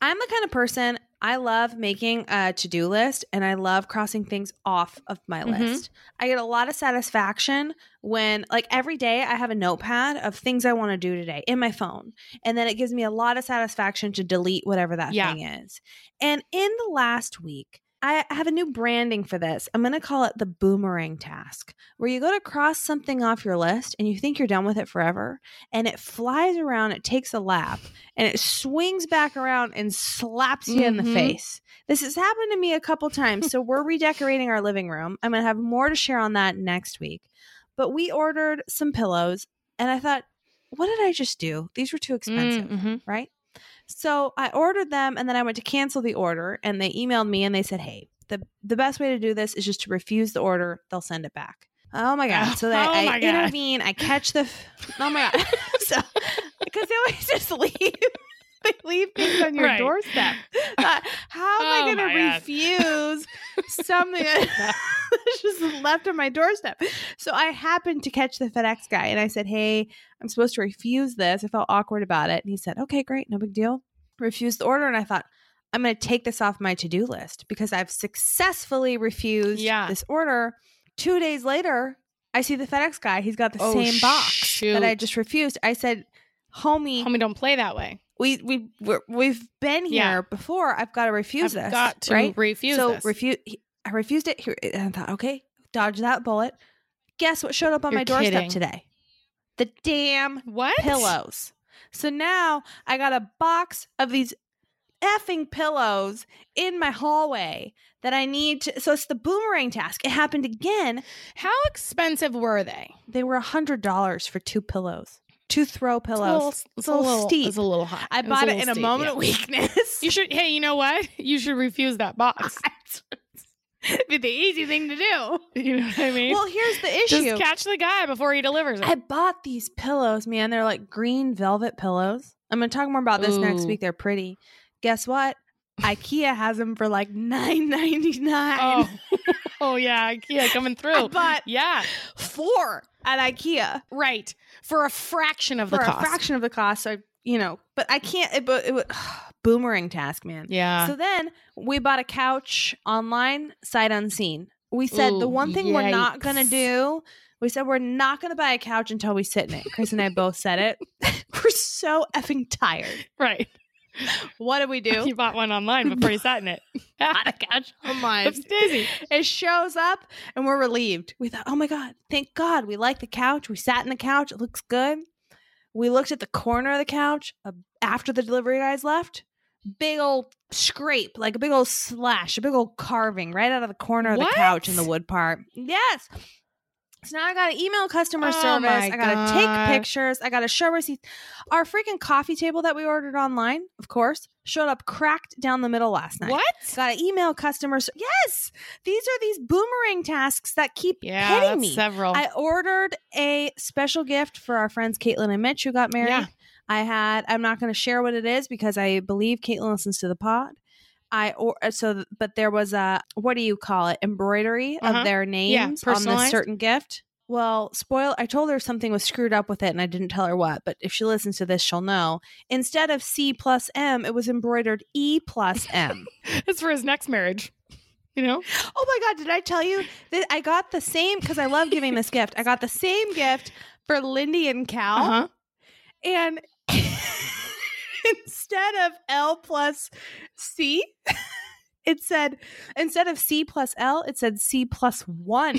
S4: I'm the kind of person I love making a to do list and I love crossing things off of my
S3: Mhm.
S4: list. I get a lot of satisfaction when, like, every day I have a notepad of things I want to do today in my phone. And then it gives me a lot of satisfaction to delete whatever that
S3: Yeah.
S4: thing is. And in the last week, I have a new branding for this. I'm going to call it the boomerang task, where you go to cross something off your list and you think you're done with it forever, and it flies around, it takes a lap, and it swings back around and slaps you in the
S3: Mhm.
S4: face. This has happened to me a couple times. So we're redecorating our living room. I'm going to have more to share on that next week. But we ordered some pillows, and I thought, what did I just do? These were too expensive
S3: Mhm.
S4: right? So I ordered them and then I went to cancel the order and they emailed me and they said, "Hey, the the best way to do this is just to refuse the order. They'll send it back." Oh my god! Oh, so that
S3: Oh
S4: I
S3: God.
S4: intervene. I catch the. F- oh my god! so because they always just leave. They leave things on your
S3: Right.
S4: doorstep. Uh, how am
S3: Oh
S4: I going to refuse something that's just left on my doorstep? So I happened to catch the FedEx guy and I said, Hey, I'm supposed to refuse this. I felt awkward about it. And he said, Okay, great. No big deal. Refused the order. And I thought, I'm going to take this off my to do list because I've successfully refused
S3: Yeah.
S4: this order. Two days later, I see the FedEx guy. He's got the
S3: Oh,
S4: same box that I just refused. I said, Homie,
S3: Homie, don't play that way.
S4: We we we're, we've been here
S3: Yeah.
S4: before. I've got to refuse this.
S3: I've
S4: this.
S3: got to
S4: right?
S3: refuse
S4: so
S3: this.
S4: refuse. I refused it. Here, and I thought, okay, dodge that bullet. Guess what showed up on
S3: You're
S4: my doorstep
S3: kidding.
S4: today? The damn
S3: what?
S4: pillows. So now I got a box of these effing pillows in my hallway that I need to. So it's the boomerang task. It happened again.
S3: How expensive were they?
S4: They were a hundred dollars for two pillows, two throw
S3: It's a
S4: pillows.
S3: little, it's a little
S4: steep.
S3: It's a little hot.
S4: I bought it in a moment
S3: yeah.
S4: of weakness.
S3: You should. Hey, you know what? You should refuse that box.
S4: It'd be the easy thing to do.
S3: you know what I mean?
S4: Well, here's the issue.
S3: Just catch the guy before he delivers it.
S4: I bought these pillows, man. They're like green velvet pillows. I'm going to talk more about this next week. They're pretty. Guess what? IKEA has them for like nine ninety nine.
S3: oh, oh yeah, IKEA coming through.
S4: But
S3: Yeah,
S4: four at IKEA
S3: right. For a fraction of the cost.
S4: for
S3: the
S4: a fraction of the cost. So you know, but I can't. It, but it would boomerang task, man.
S3: Yeah.
S4: So then we bought a couch online, sight unseen. We said the one thing we're not going to do, we said we're not going to buy a couch until we sit in it. Chris and I both said it. we're so effing tired.
S3: right.
S4: What did we do?
S3: You bought one online before you sat in it.
S4: Bought a couch online.
S3: That's dizzy.
S4: It shows up and we're relieved. We thought, oh my God, thank God. We like the couch. We sat in the couch. It looks good. We looked at the corner of the couch uh, after the delivery guys left. Big old scrape, like a big old slash, a big old carving right out of the corner of
S3: What?
S4: the couch in the wood part. Yes. So now I got to email customer
S3: Oh
S4: service. I got to take pictures. I got to show receipts. Our freaking coffee table that we ordered online, of course, showed up cracked down the middle last night.
S3: What?
S4: Got to email customers. Yes, these are these boomerang tasks that keep
S3: Yeah,
S4: hitting me.
S3: several.
S4: I ordered a special gift for our friends Caitlin and Mitch who got married.
S3: Yeah.
S4: I had. I'm not going to share what it is because I believe Caitlin listens to the pod. I or so, but there was a what do you call it? Embroidery
S3: Uh-huh.
S4: of their names on this certain gift. Well, spoil. I told her something was screwed up with it, and I didn't tell her what. But if she listens to this, she'll know. Instead of C plus M, it was embroidered E plus M.
S3: It's for his next marriage. You know?
S4: Oh my god, did I tell you that I got the same because I love giving this gift. I got the same gift for Lindy and Cal.
S3: Uh-huh.
S4: And instead of L plus C, it said instead of C plus L, it said C plus one.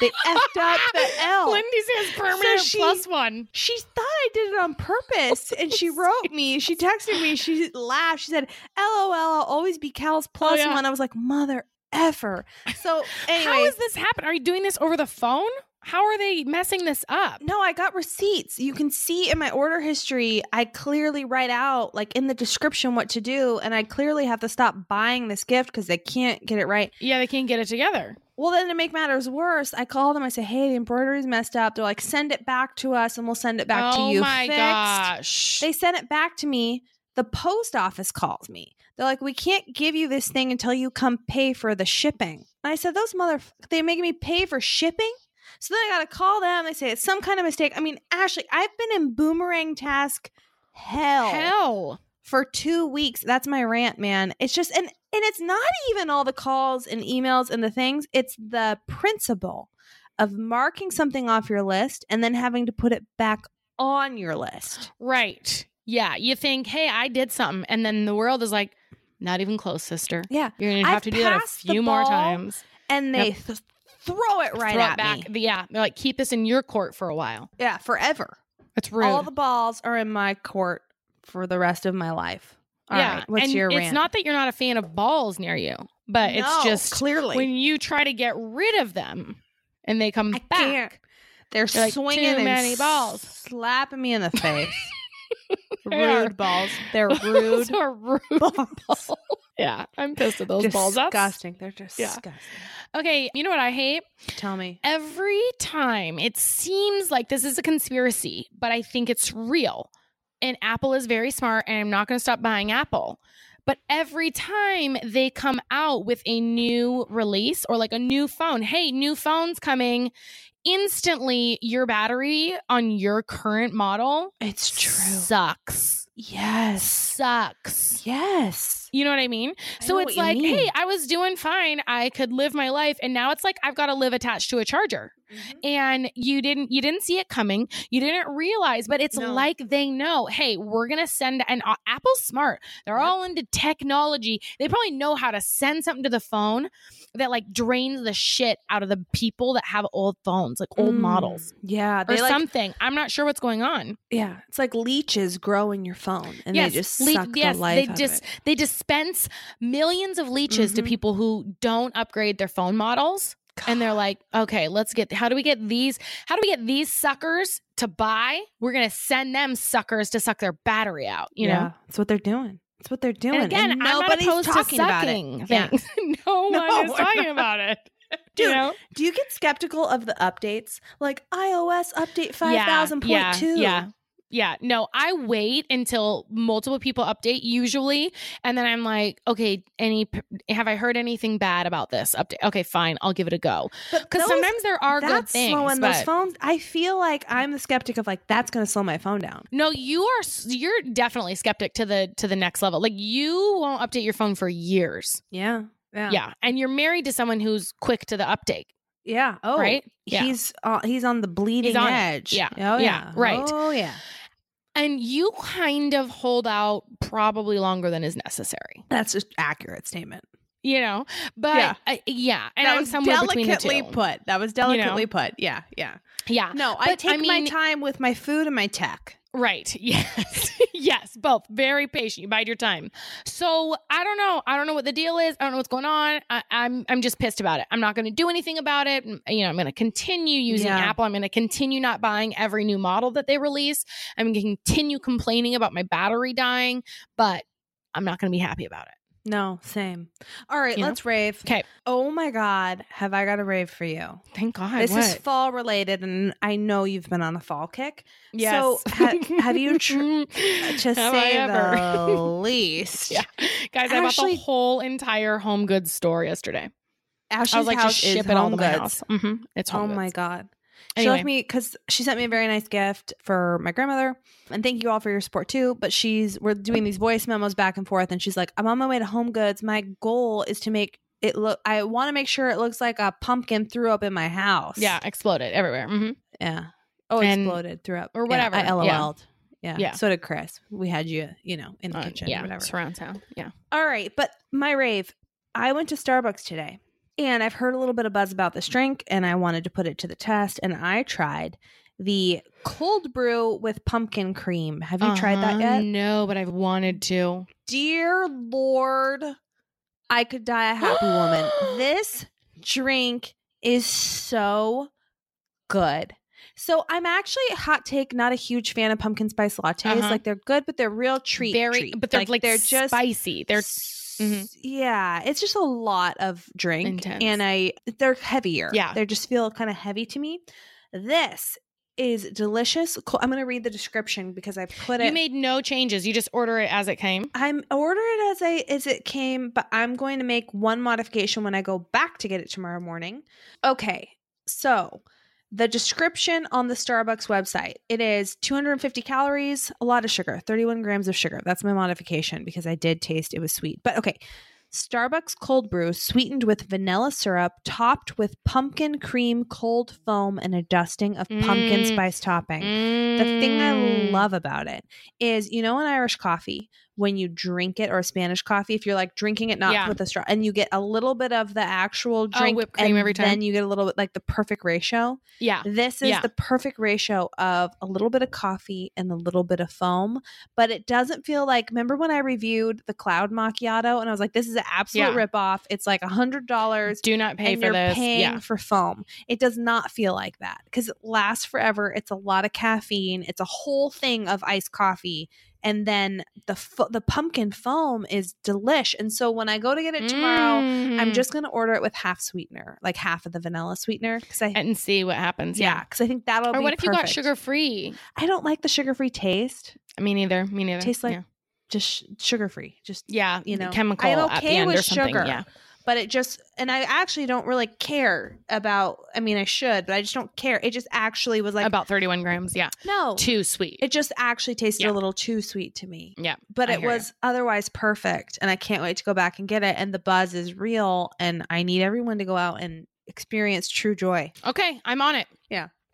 S4: they effed up the L.
S3: Lindsay says permanent
S4: she-
S3: plus one.
S4: she thought I did it on purpose. And she wrote me, she texted me, she laughed. She said, LOL, I'll always be Cal's oh, plus
S3: yeah.
S4: one. I was like, mother effer. So, anyway.
S3: How is this happen? Are you doing this over the phone? How are they messing this up?
S4: No, I got receipts. You can see in my order history, I clearly write out, like in the description, what to do. And I clearly have to stop buying this gift because they can't get it right.
S3: Yeah, they can't get it together.
S4: Well, then to make matters worse, I call them. I say, hey, the embroidery's messed up. They're like, send it back to us and we'll send it back
S3: oh
S4: to you.
S3: Oh my
S4: fixed.
S3: gosh.
S4: They sent it back to me. The post office calls me. They're like, we can't give you this thing until you come pay for the shipping. And I said, those mother, they making me pay for shipping? So then I got to call them. They say it's some kind of mistake. I mean, Ashley, I've been in boomerang task hell,
S3: Hell.
S4: for two weeks. That's my rant, man. It's just, and, and it's not even all the calls and emails and the things. It's the principle of marking something off your list and then having to put it back on your list.
S3: Right. Yeah. You think, hey, I did something. And then the world is like, not even close, sister.
S4: Yeah.
S3: You're going to have
S4: I've
S3: to do that a few more times.
S4: and they
S3: Yep.
S4: th- throw it right
S3: Throw
S4: at
S3: it back.
S4: me.
S3: Yeah. They're like, keep this in your court for a while.
S4: Yeah, forever.
S3: That's rude.
S4: All the balls are in my court for the rest of my life. All
S3: yeah.
S4: right, what's
S3: and
S4: your
S3: it's not that you're not a fan of balls near you, but it's just
S4: clearly
S3: when you try to get rid of them and they come
S4: I
S3: back.
S4: can't. They're
S3: You're like,
S4: swinging
S3: too
S4: and
S3: many balls.
S4: slapping me in the face.
S3: Are.
S4: rude balls. They're rude.
S3: Those are rude
S4: balls.
S3: Yeah, I'm pissed at those balls. That's
S4: Disgusting. They're just yeah. disgusting.
S3: okay. You know what I hate?
S4: Tell me.
S3: Every time it seems like this is a conspiracy, but I think it's real. And Apple is very smart, and I'm not going to stop buying Apple. But every time they come out with a new release or like a new phone, hey, new phone's coming, instantly your battery on your current model
S4: It's true.
S3: sucks.
S4: Yes.
S3: Sucks.
S4: Yes.
S3: You know what I mean?
S4: I
S3: so it's like, hey, I was doing fine. I could live my life. And now it's like I've got to live attached to a charger. And you didn't you didn't see it coming. You didn't realize, but it's
S4: No.
S3: like they know, hey, we're gonna send an uh, Apple's smart. They're
S4: Yep.
S3: all into technology. They probably know how to send something to the phone that like drains the shit out of the people that have old phones, like old
S4: Mm.
S3: models.
S4: Yeah.
S3: Or
S4: like,
S3: something. I'm not sure what's going on.
S4: yeah. It's like leeches grow in your phone and
S3: yes,
S4: they just
S3: le-
S4: suck
S3: yes,
S4: the life
S3: they
S4: out
S3: just
S4: of it.
S3: they dispense millions of leeches to
S4: Mhm.
S3: people who don't upgrade their phone models. And they're like, okay, let's get how do we get these how do we get these suckers to buy? We're gonna send them suckers to suck their battery out, you know?
S4: that's what they're doing. That's what they're doing.
S3: And again,
S4: and
S3: I'm not
S4: nobody's
S3: opposed
S4: talking
S3: to
S4: about it. Yeah.
S3: no,
S4: No,
S3: one is
S4: we're
S3: talking
S4: not.
S3: about it.
S4: Dude,
S3: you know?
S4: Do you get skeptical of the updates? Like iOS update 5000.2.
S3: Yeah, yeah. Yeah, no, I wait until multiple people update usually, and then I'm like, okay, any have I heard anything bad about this update? Okay, fine, I'll give it a go.
S4: But
S3: Because sometimes there are good
S4: that's
S3: things.
S4: slowing those phones. I feel like I'm the skeptic of like that's going to slow my phone down.
S3: No, you are you're definitely skeptic to the to the next level. Like you won't update your phone for years.
S4: Yeah, yeah,
S3: Yeah, and you're married to someone who's quick to the update,
S4: yeah. Oh,
S3: right? Yeah.
S4: He's uh, he's on the bleeding
S3: on it.
S4: edge.
S3: Yeah.
S4: Oh
S3: Yeah,
S4: yeah.
S3: right.
S4: Oh yeah.
S3: And you kind of hold out probably longer than is necessary.
S4: That's just accurate statement.
S3: You know, but
S4: Yeah.
S3: yeah, yeah and
S4: that
S3: I'm
S4: was
S3: somewhere
S4: delicately put. That was delicately put. Yeah, yeah.
S3: Yeah,
S4: No, I take
S3: I
S4: my time with my food and my tech.
S3: Right. Yes. yes. Both. Very patient. You bide your time. So I don't know. I don't know what the deal is. I don't know what's going on. I, I'm I'm just pissed about it. I'm not going to do anything about it. You know, I'm going to continue using
S4: Yeah.
S3: Apple. I'm going to continue not buying every new model that they release. I'm going to continue complaining about my battery dying, but I'm not going to be happy about it.
S4: No, same. All right,
S3: You
S4: let's rave.
S3: Okay.
S4: Oh my God, have I got a rave for you?
S3: Thank God.
S4: this is fall related, and I know you've been on a fall kick.
S3: yes.
S4: So, ha- have you tr- to
S3: Have
S4: say
S3: ever?
S4: the least?
S3: Yeah. Guys, I bought the whole entire home goods store yesterday.
S4: Ashley's
S3: I was like,
S4: house
S3: just ship
S4: is
S3: it all to my
S4: goods.
S3: house. hmm It's home
S4: Oh
S3: goods.
S4: my god. She
S3: Anyway.
S4: left me because she sent me a very nice gift for my grandmother, and thank you all for your support too. But she's we're doing these voice memos back and forth, and she's like, "I'm on my way to Home Goods. My goal is to make it look. I want to make sure it looks like a pumpkin threw up in my house.
S3: Yeah, exploded everywhere. Mm-hmm.
S4: yeah. Oh,
S3: And-
S4: exploded, threw up
S3: or
S4: Yeah,
S3: whatever.
S4: I
S3: Yeah.
S4: LOL'd. Yeah.
S3: Yeah.
S4: So did Chris. We had you, you know, in the
S3: Uh,
S4: kitchen.
S3: yeah,
S4: or whatever.
S3: surround sound. Yeah.
S4: All right, but my rave. I went to Starbucks today, and I've heard a little bit of buzz about this drink, and I wanted to put it to the test, and I tried the cold brew with pumpkin cream. Have you tried that
S3: Uh-huh,
S4: yet?
S3: No, but I've wanted to.
S4: Dear Lord, I could die a happy woman. This drink is so good. So I'm actually a hot take not a huge fan of pumpkin spice lattes.
S3: Uh-huh.
S4: Like they're good, but they're real treat.
S3: Very,
S4: treat.
S3: but they're like,
S4: they're just
S3: spicy. They're Mhm.
S4: yeah. It's just a lot of drink,
S3: Intense.
S4: and I they're heavier.
S3: Yeah.
S4: they just feel kind of heavy to me. This is delicious. I'm gonna read the description because I put it.
S3: you made no changes. You just order it as it came.
S4: I'm order it as I as it came, but I'm going to make one modification when I go back to get it tomorrow morning. Okay, so the description on the Starbucks website it is 250 calories, a lot of sugar, 31 grams of sugar. That's my modification because I did taste it was sweet. But okay, Starbucks cold brew sweetened with vanilla syrup, topped with pumpkin cream cold foam, and a dusting of pumpkin
S3: Mm.
S4: spice topping. The thing I
S3: Mm.
S4: love about it is, you know, an Irish coffee, when you drink it or a Spanish coffee, if you're like drinking it not
S3: Yeah.
S4: with a straw, and you get a little bit of the actual
S3: Oh,
S4: drink,
S3: whipped cream
S4: and
S3: every time?
S4: then you get a little bit like the perfect ratio.
S3: Yeah.
S4: This is
S3: Yeah.
S4: the perfect ratio of a little bit of coffee and a little bit of foam, but it doesn't feel like. Remember when I reviewed the cloud macchiato and I was like, "This is an absolute
S3: Yeah.
S4: ripoff. It's like a hundred dollars."
S3: Do not pay for
S4: you're
S3: this.
S4: paying
S3: yeah.
S4: for foam. It does not feel like that because it lasts forever. It's a lot of caffeine. It's a whole thing of iced coffee, and then the fo- the pumpkin foam is delish. And so when I go to get it tomorrow, I'm
S3: Mm.
S4: just gonna order it with half sweetener, like half of the vanilla sweetener, because I
S3: and see what happens.
S4: yeah,
S3: Yeah.
S4: because I think that'll
S3: Or
S4: be
S3: what if you got sugar free?
S4: I don't like the sugar free taste.
S3: Me neither. Me neither.
S4: Tastes like
S3: yeah.
S4: just sh- sugar free. Just
S3: yeah,
S4: you know,
S3: chemical
S4: I'm
S3: at the end
S4: with
S3: or something.
S4: sugar.
S3: Yeah.
S4: But it just and I actually don't really care about. I mean, I should, but I just don't care. It just actually was like
S3: About 31 grams. Yeah.
S4: no.
S3: Too sweet.
S4: It just actually tasted
S3: Yeah.
S4: a little too sweet to me.
S3: yeah.
S4: But
S3: I
S4: it was otherwise perfect, and I can't wait to go back and get it. And the buzz is real, and I need everyone to go out and experience true joy.
S3: Okay. I'm on it.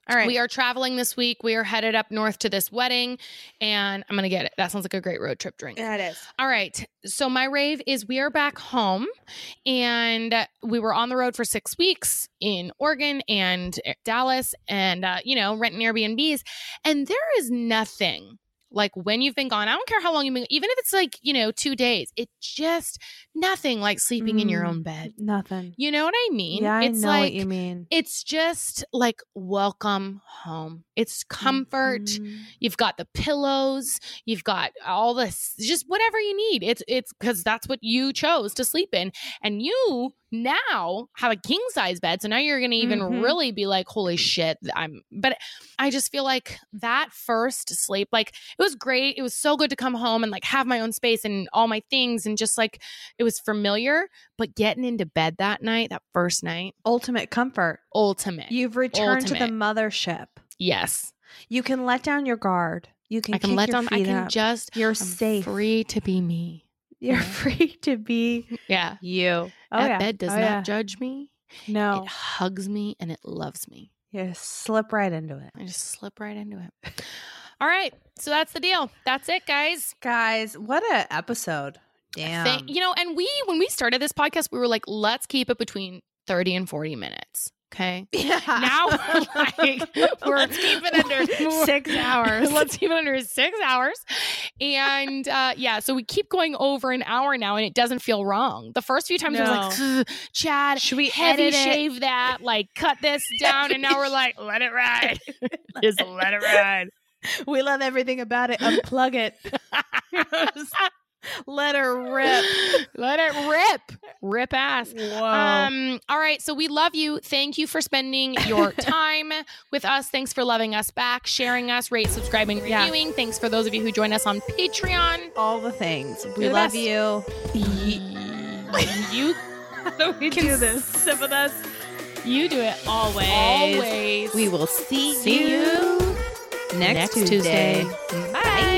S4: All right,
S3: We are traveling this week. We are headed up north to this wedding, and I'm going to get it. That sounds like a great road trip drink.
S4: yeah, it is.
S3: All right. So my rave is we are back home and we were on the road for six weeks in Oregon and Dallas and, uh, you know, renting Airbnbs. And there is nothing like when you've been gone. I don't care how long you've been, even if it's like, you know, two days, it just nothing like sleeping in your
S4: Mm.
S3: own bed.
S4: Nothing.
S3: You know what I mean?
S4: Yeah, I
S3: it's
S4: know
S3: like,
S4: what you mean.
S3: it's just like welcome home. It's comfort.
S4: Mhm.
S3: You've got the pillows. You've got all this, just whatever you need. It's it's because that's what you chose to sleep in, and you now have a king size bed. So now you're going to even
S4: Mhm.
S3: really be like, holy shit, I'm. But I just feel like that first sleep, like it was great. It was so good to come home and like have my own space and all my things, and just like it was familiar. But getting into bed that night, that first night,
S4: Ultimate comfort.
S3: ultimate.
S4: You've returned to the mothership.
S3: yes,
S4: You can let down your guard. You can.
S3: I can let
S4: your
S3: down. I can
S4: up.
S3: just.
S4: You're
S3: I'm
S4: safe.
S3: free to be me.
S4: You're
S3: Yeah.
S4: free to be
S3: Yeah.
S4: you. Oh
S3: that
S4: yeah.
S3: bed does
S4: Oh,
S3: not
S4: yeah.
S3: judge me.
S4: No,
S3: It hugs me and it loves me.
S4: you slip right into it,
S3: I just slip right into it. All right. So that's the deal. That's it, guys.
S4: guys. What a episode! Damn.
S3: You know, and we, when we started this podcast, we were like, let's keep it between 30 and 40 minutes. Okay.
S4: yeah.
S3: Now we're like, we're
S4: let's keep it under six hours.
S3: Let's keep it under six hours. And uh, yeah, so we keep going over an hour now and it doesn't feel wrong. The first few times I was like, Chad,
S4: Should we
S3: heavy
S4: edit it?
S3: shave that, like cut this down. And now we're like, let it ride. Just let it ride.
S4: we love everything about it. Unplug it. Let her rip.
S3: Let it rip. Rip ass.
S4: Whoa.
S3: Um, all right. So we love you. Thank you for spending your time with us. Thanks for loving us back, sharing us, rate, subscribing,
S4: Yeah.
S3: reviewing. Thanks for those of you who join us on Patreon.
S4: All the things. We love you.
S3: You
S4: How do we
S3: do
S4: this? Sit with us.
S3: you do it always.
S4: Always. We will see,
S3: See
S4: you,
S3: you
S4: next,
S3: next
S4: Tuesday.
S3: Tuesday.
S4: Bye.